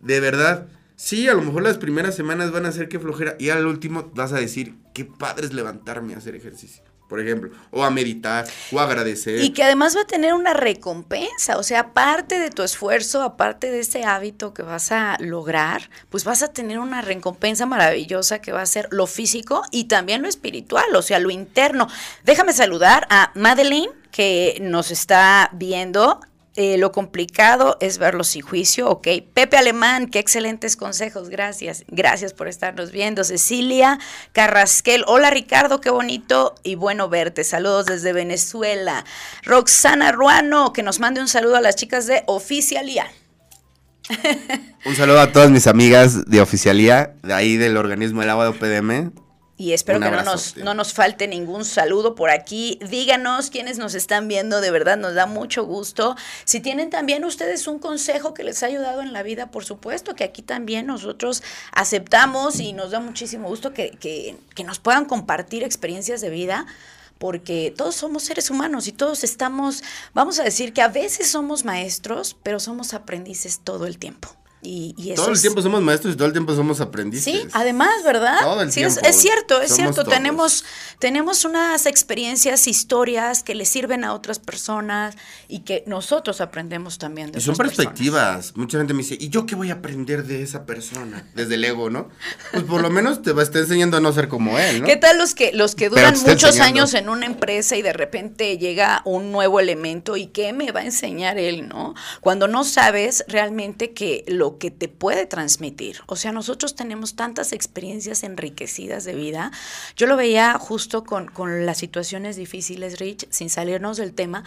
S3: De verdad, sí, a lo mejor las primeras semanas van a ser que flojera y al último vas a decir, qué padre es levantarme a hacer ejercicio. por ejemplo, o a meditar, o a agradecer.
S2: Y que además va a tener una recompensa, o sea, aparte de tu esfuerzo, aparte de ese hábito que vas a lograr, pues vas a tener una recompensa maravillosa que va a ser lo físico y también lo espiritual, o sea, lo interno. Déjame saludar a Madeline, que nos está viendo eh, lo complicado es verlo sin juicio, ok. Pepe Alemán, qué excelentes consejos, gracias. Gracias por estarnos viendo. Cecilia Carrasquel, hola Ricardo, qué bonito y bueno verte. Saludos desde Venezuela. Roxana Ruano, que nos mande un saludo a las chicas de Oficialía.
S3: un saludo a todas mis amigas de Oficialía, de ahí del organismo del agua de OPDM.
S2: Y espero que no nos, no nos falte ningún saludo por aquí. Díganos quiénes nos están viendo, de verdad nos da mucho gusto. Si tienen también ustedes un consejo que les ha ayudado en la vida, por supuesto que aquí también nosotros aceptamos y nos da muchísimo gusto que, que, que nos puedan compartir experiencias de vida porque todos somos seres humanos y todos estamos, vamos a decir que a veces somos maestros, pero somos aprendices todo el tiempo. Y,
S3: todo el tiempo somos maestros y todo el tiempo somos aprendices.
S2: Sí, además, ¿verdad? Todo el tiempo. Es, cierto, es cierto. Tenemos, tenemos unas experiencias, historias que le sirven a otras personas y que nosotros aprendemos también de
S3: Y son perspectivas. Mucha gente me dice, ¿y yo qué voy a aprender de esa persona? Desde el ego, ¿no? Pues por lo menos te va a estar enseñando a no ser como él, ¿no?
S2: ¿Qué tal los que, los que duran muchos años en una empresa y de repente llega un nuevo elemento y qué me va a enseñar él, ¿no? Cuando no sabes realmente que lo que te puede transmitir. O sea, nosotros tenemos tantas experiencias enriquecidas de vida. Yo lo veía justo con, con las situaciones difíciles, Rich, sin salirnos del tema.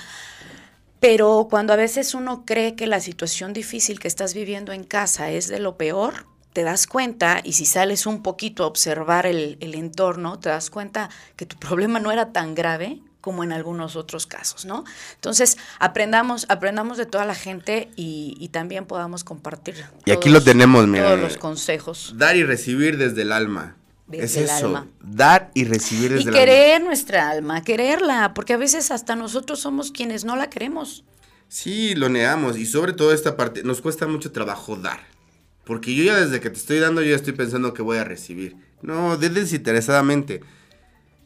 S2: Pero cuando a veces uno cree que la situación difícil que estás viviendo en casa es de lo peor, te das cuenta, y si sales un poquito a observar el, el, entorno, te das cuenta que tu problema no era tan grave como en algunos otros casos, ¿no? Entonces, aprendamos, aprendamos de toda la gente y, también podamos compartir.
S3: Y aquí lo tenemos, mira.
S2: Todos los consejos.
S3: Dar y recibir desde el alma. es eso, dar y recibir desde
S2: el alma. Y querer nuestra alma, quererla, porque a veces hasta nosotros somos quienes no la queremos.
S3: Sí, lo negamos y sobre todo esta parte, nos cuesta mucho trabajo dar. Porque yo ya desde que te estoy dando, yo ya estoy pensando que voy a recibir. No, desinteresadamente.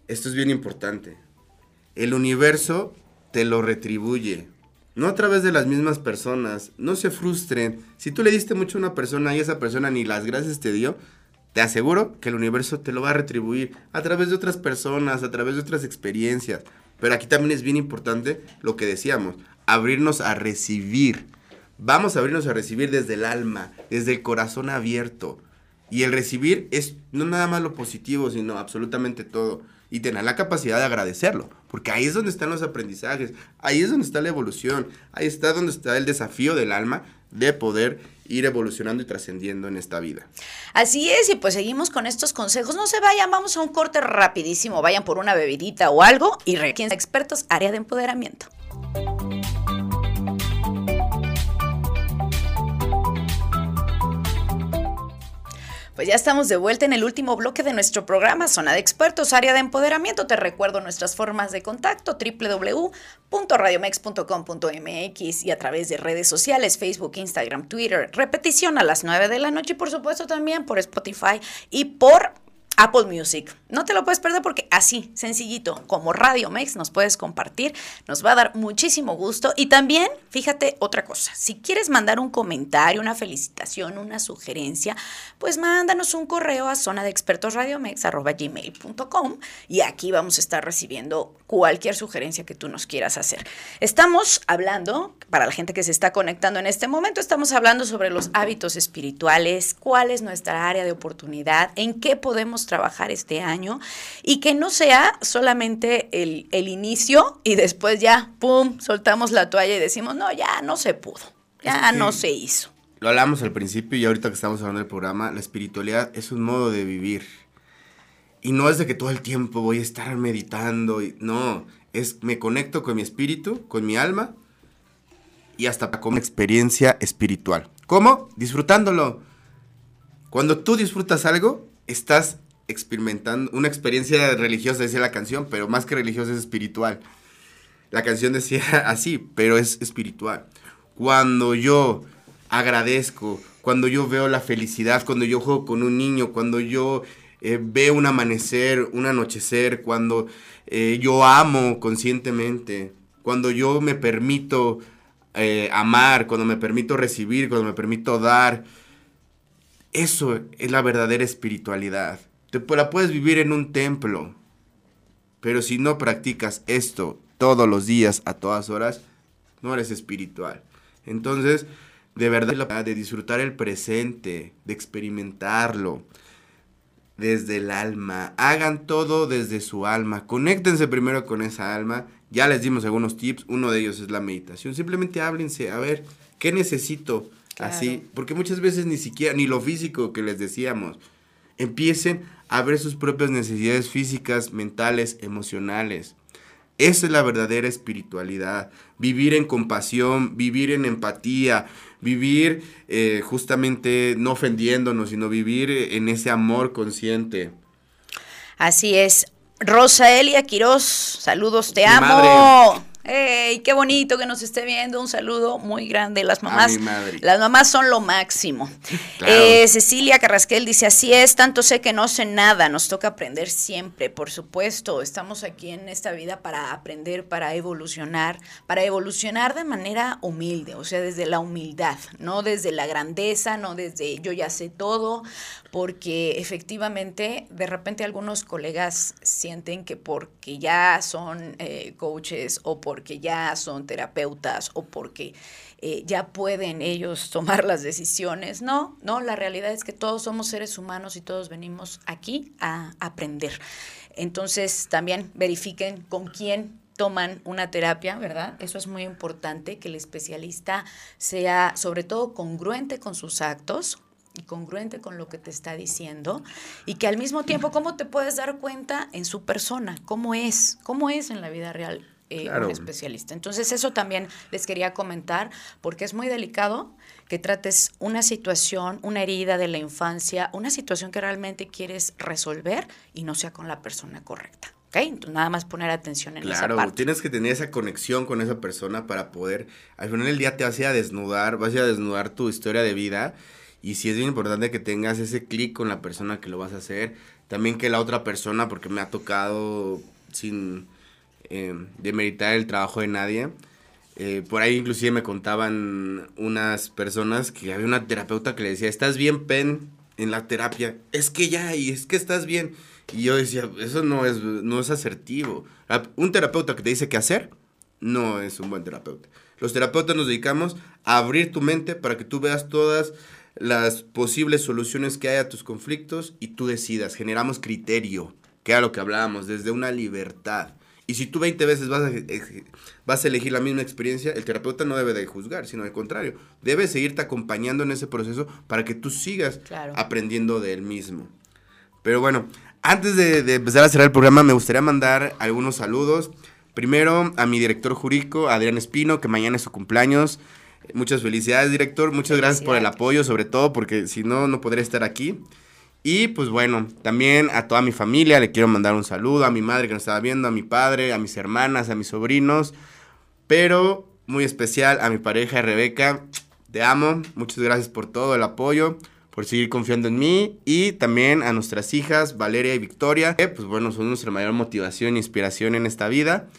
S3: Esto es bien importante el universo te lo retribuye. No a través de las mismas personas. No se frustren. Si tú le diste mucho a una persona y esa persona ni las gracias te dio, te aseguro que el universo te lo va a retribuir a través de otras personas, a través de otras experiencias. Pero aquí también es bien importante lo que decíamos, abrirnos a recibir. Vamos a abrirnos a recibir desde el alma, desde el corazón abierto. Y el recibir es no nada más lo positivo, sino absolutamente todo y tener la capacidad de agradecerlo, porque ahí es donde están los aprendizajes, ahí es donde está la evolución, ahí está donde está el desafío del alma de poder ir evolucionando y trascendiendo en esta vida.
S2: Así es, y pues seguimos con estos consejos. No se vayan, vamos a un corte rapidísimo, vayan por una bebidita o algo y requieren expertos área de empoderamiento. Pues ya estamos de vuelta en el último bloque de nuestro programa Zona de Expertos, área de empoderamiento. Te recuerdo nuestras formas de contacto www.radiomex.com.mx y a través de redes sociales, Facebook, Instagram, Twitter. Repetición a las 9 de la noche y por supuesto también por Spotify y por Apple Music. No te lo puedes perder porque así, sencillito, como Radio Mex, nos puedes compartir, nos va a dar muchísimo gusto. Y también, fíjate otra cosa, si quieres mandar un comentario, una felicitación, una sugerencia, pues mándanos un correo a zona de expertos gmail.com y aquí vamos a estar recibiendo cualquier sugerencia que tú nos quieras hacer. Estamos hablando, para la gente que se está conectando en este momento, estamos hablando sobre los hábitos espirituales, cuál es nuestra área de oportunidad, en qué podemos trabajar este año y que no sea solamente el, inicio y después ya, ¡pum!, soltamos la toalla y decimos, no, ya no se pudo, ya no se hizo.
S3: Lo hablamos al principio y ahorita que estamos hablando del programa, la espiritualidad es un modo de vivir. Y no es de que todo el tiempo voy a estar meditando, y, no, es me conecto con mi espíritu, con mi alma y hasta con una experiencia espiritual. ¿Cómo? Disfrutándolo. Cuando tú disfrutas algo, estás experimentando una experiencia religiosa, decía la canción, pero más que religiosa es espiritual. La canción decía así, pero es espiritual. Cuando yo agradezco, cuando yo veo la felicidad, cuando yo juego con un niño, cuando yo eh, ve un amanecer, un anochecer, cuando eh, yo amo conscientemente, cuando yo me permito eh, amar, cuando me permito recibir, cuando me permito dar. Eso es la verdadera espiritualidad. Te, la puedes vivir en un templo, pero si no practicas esto todos los días, a todas horas, no eres espiritual. Entonces, de verdad, de disfrutar el presente, de experimentarlo desde el alma. Hagan todo desde su alma. Conéctense primero con esa alma. Ya les dimos algunos tips. Uno de ellos es la meditación. Simplemente háblense. A ver, ¿qué necesito? Así. Porque muchas veces ni siquiera, ni lo físico que les decíamos. Empiecen a ver sus propias necesidades físicas, mentales, emocionales. Esa es la verdadera espiritualidad. Vivir en compasión, vivir en empatía, vivir eh, justamente no ofendiéndonos, sino vivir en ese amor consciente.
S2: Así es. Rosa Elia Quiroz, saludos, te amo. ¡Ey! ¡Qué bonito que nos esté viendo! Un saludo muy grande. Las mamás, las mamás son lo máximo. Eh, Cecilia Carrasquel dice: Así es, tanto sé que no sé nada, nos toca aprender siempre, por supuesto. Estamos aquí en esta vida para aprender, para evolucionar, para evolucionar de manera humilde, o sea, desde la humildad, no desde la grandeza, no desde yo ya sé todo, porque efectivamente de repente algunos colegas sienten que porque ya son eh, coaches o porque ya son terapeutas o porque eh, ya pueden ellos tomar las decisiones. No, no, la realidad es que todos somos seres humanos y todos venimos aquí a aprender. Entonces también verifiquen con quién toman una terapia, ¿verdad? Eso es muy importante, que el especialista sea sobre todo congruente con sus actos, y congruente con lo que te está diciendo y que al mismo tiempo, ¿cómo te puedes dar cuenta en su persona? ¿Cómo es? ¿Cómo es en la vida real eh, un especialista? Entonces, eso también les quería comentar porque es muy delicado que trates una situación, una herida de la infancia, una situación que realmente quieres resolver y no sea con la persona correcta. ¿ok? Entonces, nada más poner atención en esa parte.
S3: Claro, tienes que tener esa conexión con esa persona para poder, al final del día te vas a desnudar, vas a desnudar tu historia de vida y si es bien importante que tengas ese clic con la persona que lo vas a hacer. También que la otra persona, porque me ha tocado sin eh, demeritar el trabajo de nadie. Eh, por ahí inclusive me contaban unas personas que había una terapeuta que le decía, estás bien, Pen, en la terapia. Es que ya, y es que estás bien. Y yo decía, eso no es, no es asertivo. Un terapeuta que te dice qué hacer, no es un buen terapeuta. Los terapeutas nos dedicamos a abrir tu mente para que tú veas todas las posibles soluciones que hay a tus conflictos y tú decidas. Generamos criterio, que era lo que hablábamos, desde una libertad. Y si tú 20 veces vas a, vas a elegir la misma experiencia, el terapeuta no debe de juzgar, sino al contrario, debe seguirte acompañando en ese proceso para que tú sigas aprendiendo de él mismo. Pero bueno, antes de, de, empezar a cerrar el programa, me gustaría mandar algunos saludos. Primero a mi director jurídico, Adrián Espino, que mañana es su cumpleaños. Muchas felicidades, director. Muchas gracias por el apoyo, sobre todo porque si no, no podría estar aquí. Y pues bueno, también a toda mi familia le quiero mandar un saludo, a mi madre que nos estaba viendo, a mi padre, a mis hermanas, a mis sobrinos, pero muy especial a mi pareja Rebeca. Te amo, muchas gracias por todo el apoyo, por seguir confiando en mí y también a nuestras hijas Valeria y Victoria, que pues bueno, son nuestra mayor motivación e inspiración en esta vida.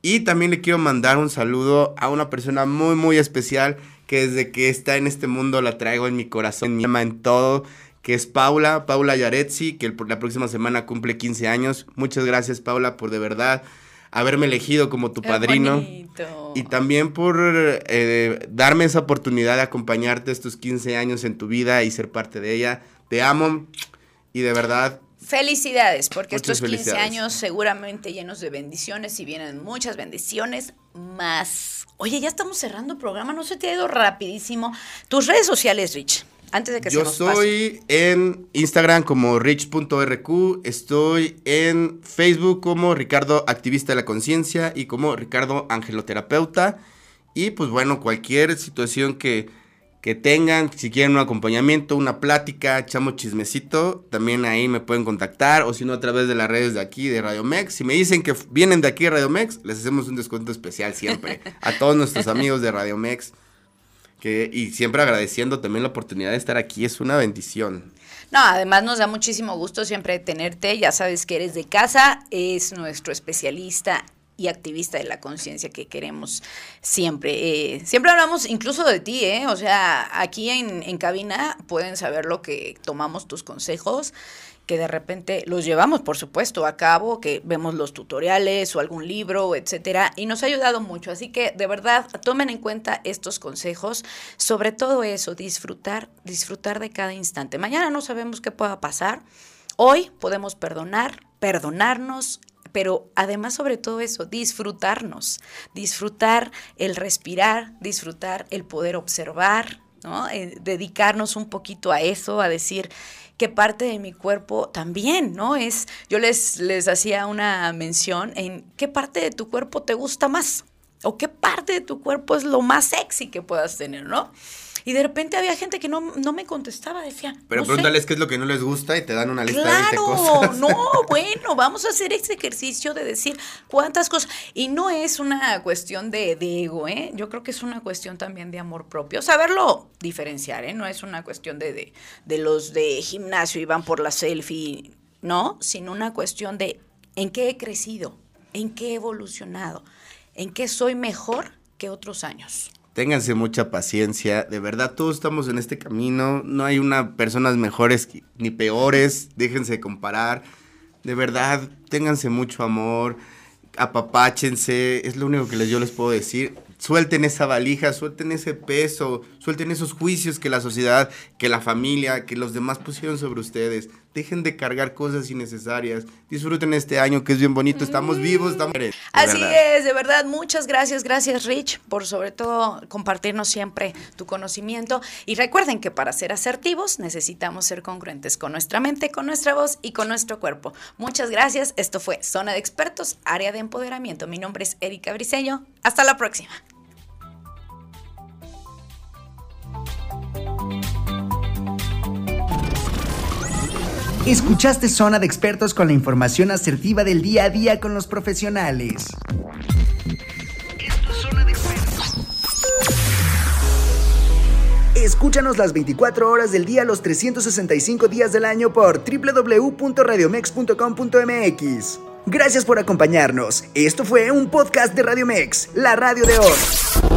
S3: Y también le quiero mandar un saludo a una persona muy, muy especial que desde que está en este mundo la traigo en mi corazón, en mi alma, en todo, que es Paula, Paula Yarezzi, que la próxima semana cumple 15 años. Muchas gracias, Paula, por de verdad haberme elegido como tu padrino. Y también por eh, darme esa oportunidad de acompañarte estos 15 años en tu vida y ser parte de ella. Te amo y de verdad
S2: Felicidades, porque estos 15 años seguramente llenos de bendiciones y vienen muchas bendiciones más. Oye, ya estamos cerrando el programa, no se te ha ido rapidísimo. Tus redes sociales, Rich, antes de que
S3: Yo
S2: se nos
S3: estoy en Instagram como rich.rq, estoy en Facebook como Ricardo Activista de la Conciencia y como Ricardo Angeloterapeuta. Y pues bueno, cualquier situación que que tengan, si quieren un acompañamiento, una plática, echamos chismecito, también ahí me pueden contactar, o si no a través de las redes de aquí de Radio Mex. Si me dicen que vienen de aquí de Radio Mex, les hacemos un descuento especial siempre a todos nuestros amigos de Radio Mex. Que, y siempre agradeciendo también la oportunidad de estar aquí, es una bendición.
S2: No, además nos da muchísimo gusto siempre tenerte. Ya sabes que eres de casa, es nuestro especialista y activista de la conciencia que queremos siempre. Eh, siempre hablamos incluso de ti, ¿eh? O sea, aquí en, en cabina pueden saber lo que tomamos tus consejos que de repente los llevamos, por supuesto, a cabo, que vemos los tutoriales o algún libro, etcétera, y nos ha ayudado mucho. Así que de verdad tomen en cuenta estos consejos, sobre todo eso, disfrutar, disfrutar de cada instante. Mañana no sabemos qué pueda pasar. Hoy podemos perdonar, perdonarnos, pero además sobre todo eso, disfrutarnos, disfrutar el respirar, disfrutar el poder observar, ¿no? Eh, dedicarnos un poquito a eso, a decir, qué parte de mi cuerpo también, ¿no? Es, yo les, les hacía una mención en qué parte de tu cuerpo te gusta más o qué parte de tu cuerpo es lo más sexy que puedas tener, ¿no? Y de repente había gente que no, me contestaba, decía.
S3: Pero pregúntales qué es lo que no les gusta y te dan una lista
S2: de
S3: 20 cosas.
S2: No, bueno, vamos a hacer ese ejercicio de decir cuántas cosas. Y no es una cuestión de, ego, ¿eh? Yo creo que es una cuestión también de amor propio. Saberlo diferenciar, ¿eh? No es una cuestión de, de, de los de gimnasio y van por la selfie, no, sino una cuestión de en qué he crecido, en qué he evolucionado, en qué soy mejor que otros años.
S3: Ténganse mucha paciencia, de verdad todos estamos en este camino, no hay una personas mejores ni peores, déjense comparar, de verdad, ténganse mucho amor, apapáchense, es lo único que yo les puedo decir, suelten esa valija, suelten ese peso, suelten esos juicios que la sociedad, que la familia, que los demás pusieron sobre ustedes, dejen de cargar cosas innecesarias, disfruten este año que es bien bonito, estamos vivos, estamos...
S2: Así es, de verdad, muchas gracias, gracias Rich por sobre todo compartirnos siempre tu conocimiento. Y recuerden que para ser asertivos necesitamos ser congruentes con nuestra mente, con nuestra voz y con nuestro cuerpo. Muchas gracias, esto fue Zona de Expertos, área de empoderamiento. Mi nombre es Erika Briseño, hasta la próxima.
S1: Escuchaste Zona de Expertos con la información asertiva del día a día con los profesionales. Escúchanos las 24 horas del día, los 365 días del año por www.radiomex.com.mx. Gracias por acompañarnos. Esto fue un podcast de Radiomex, la radio de hoy.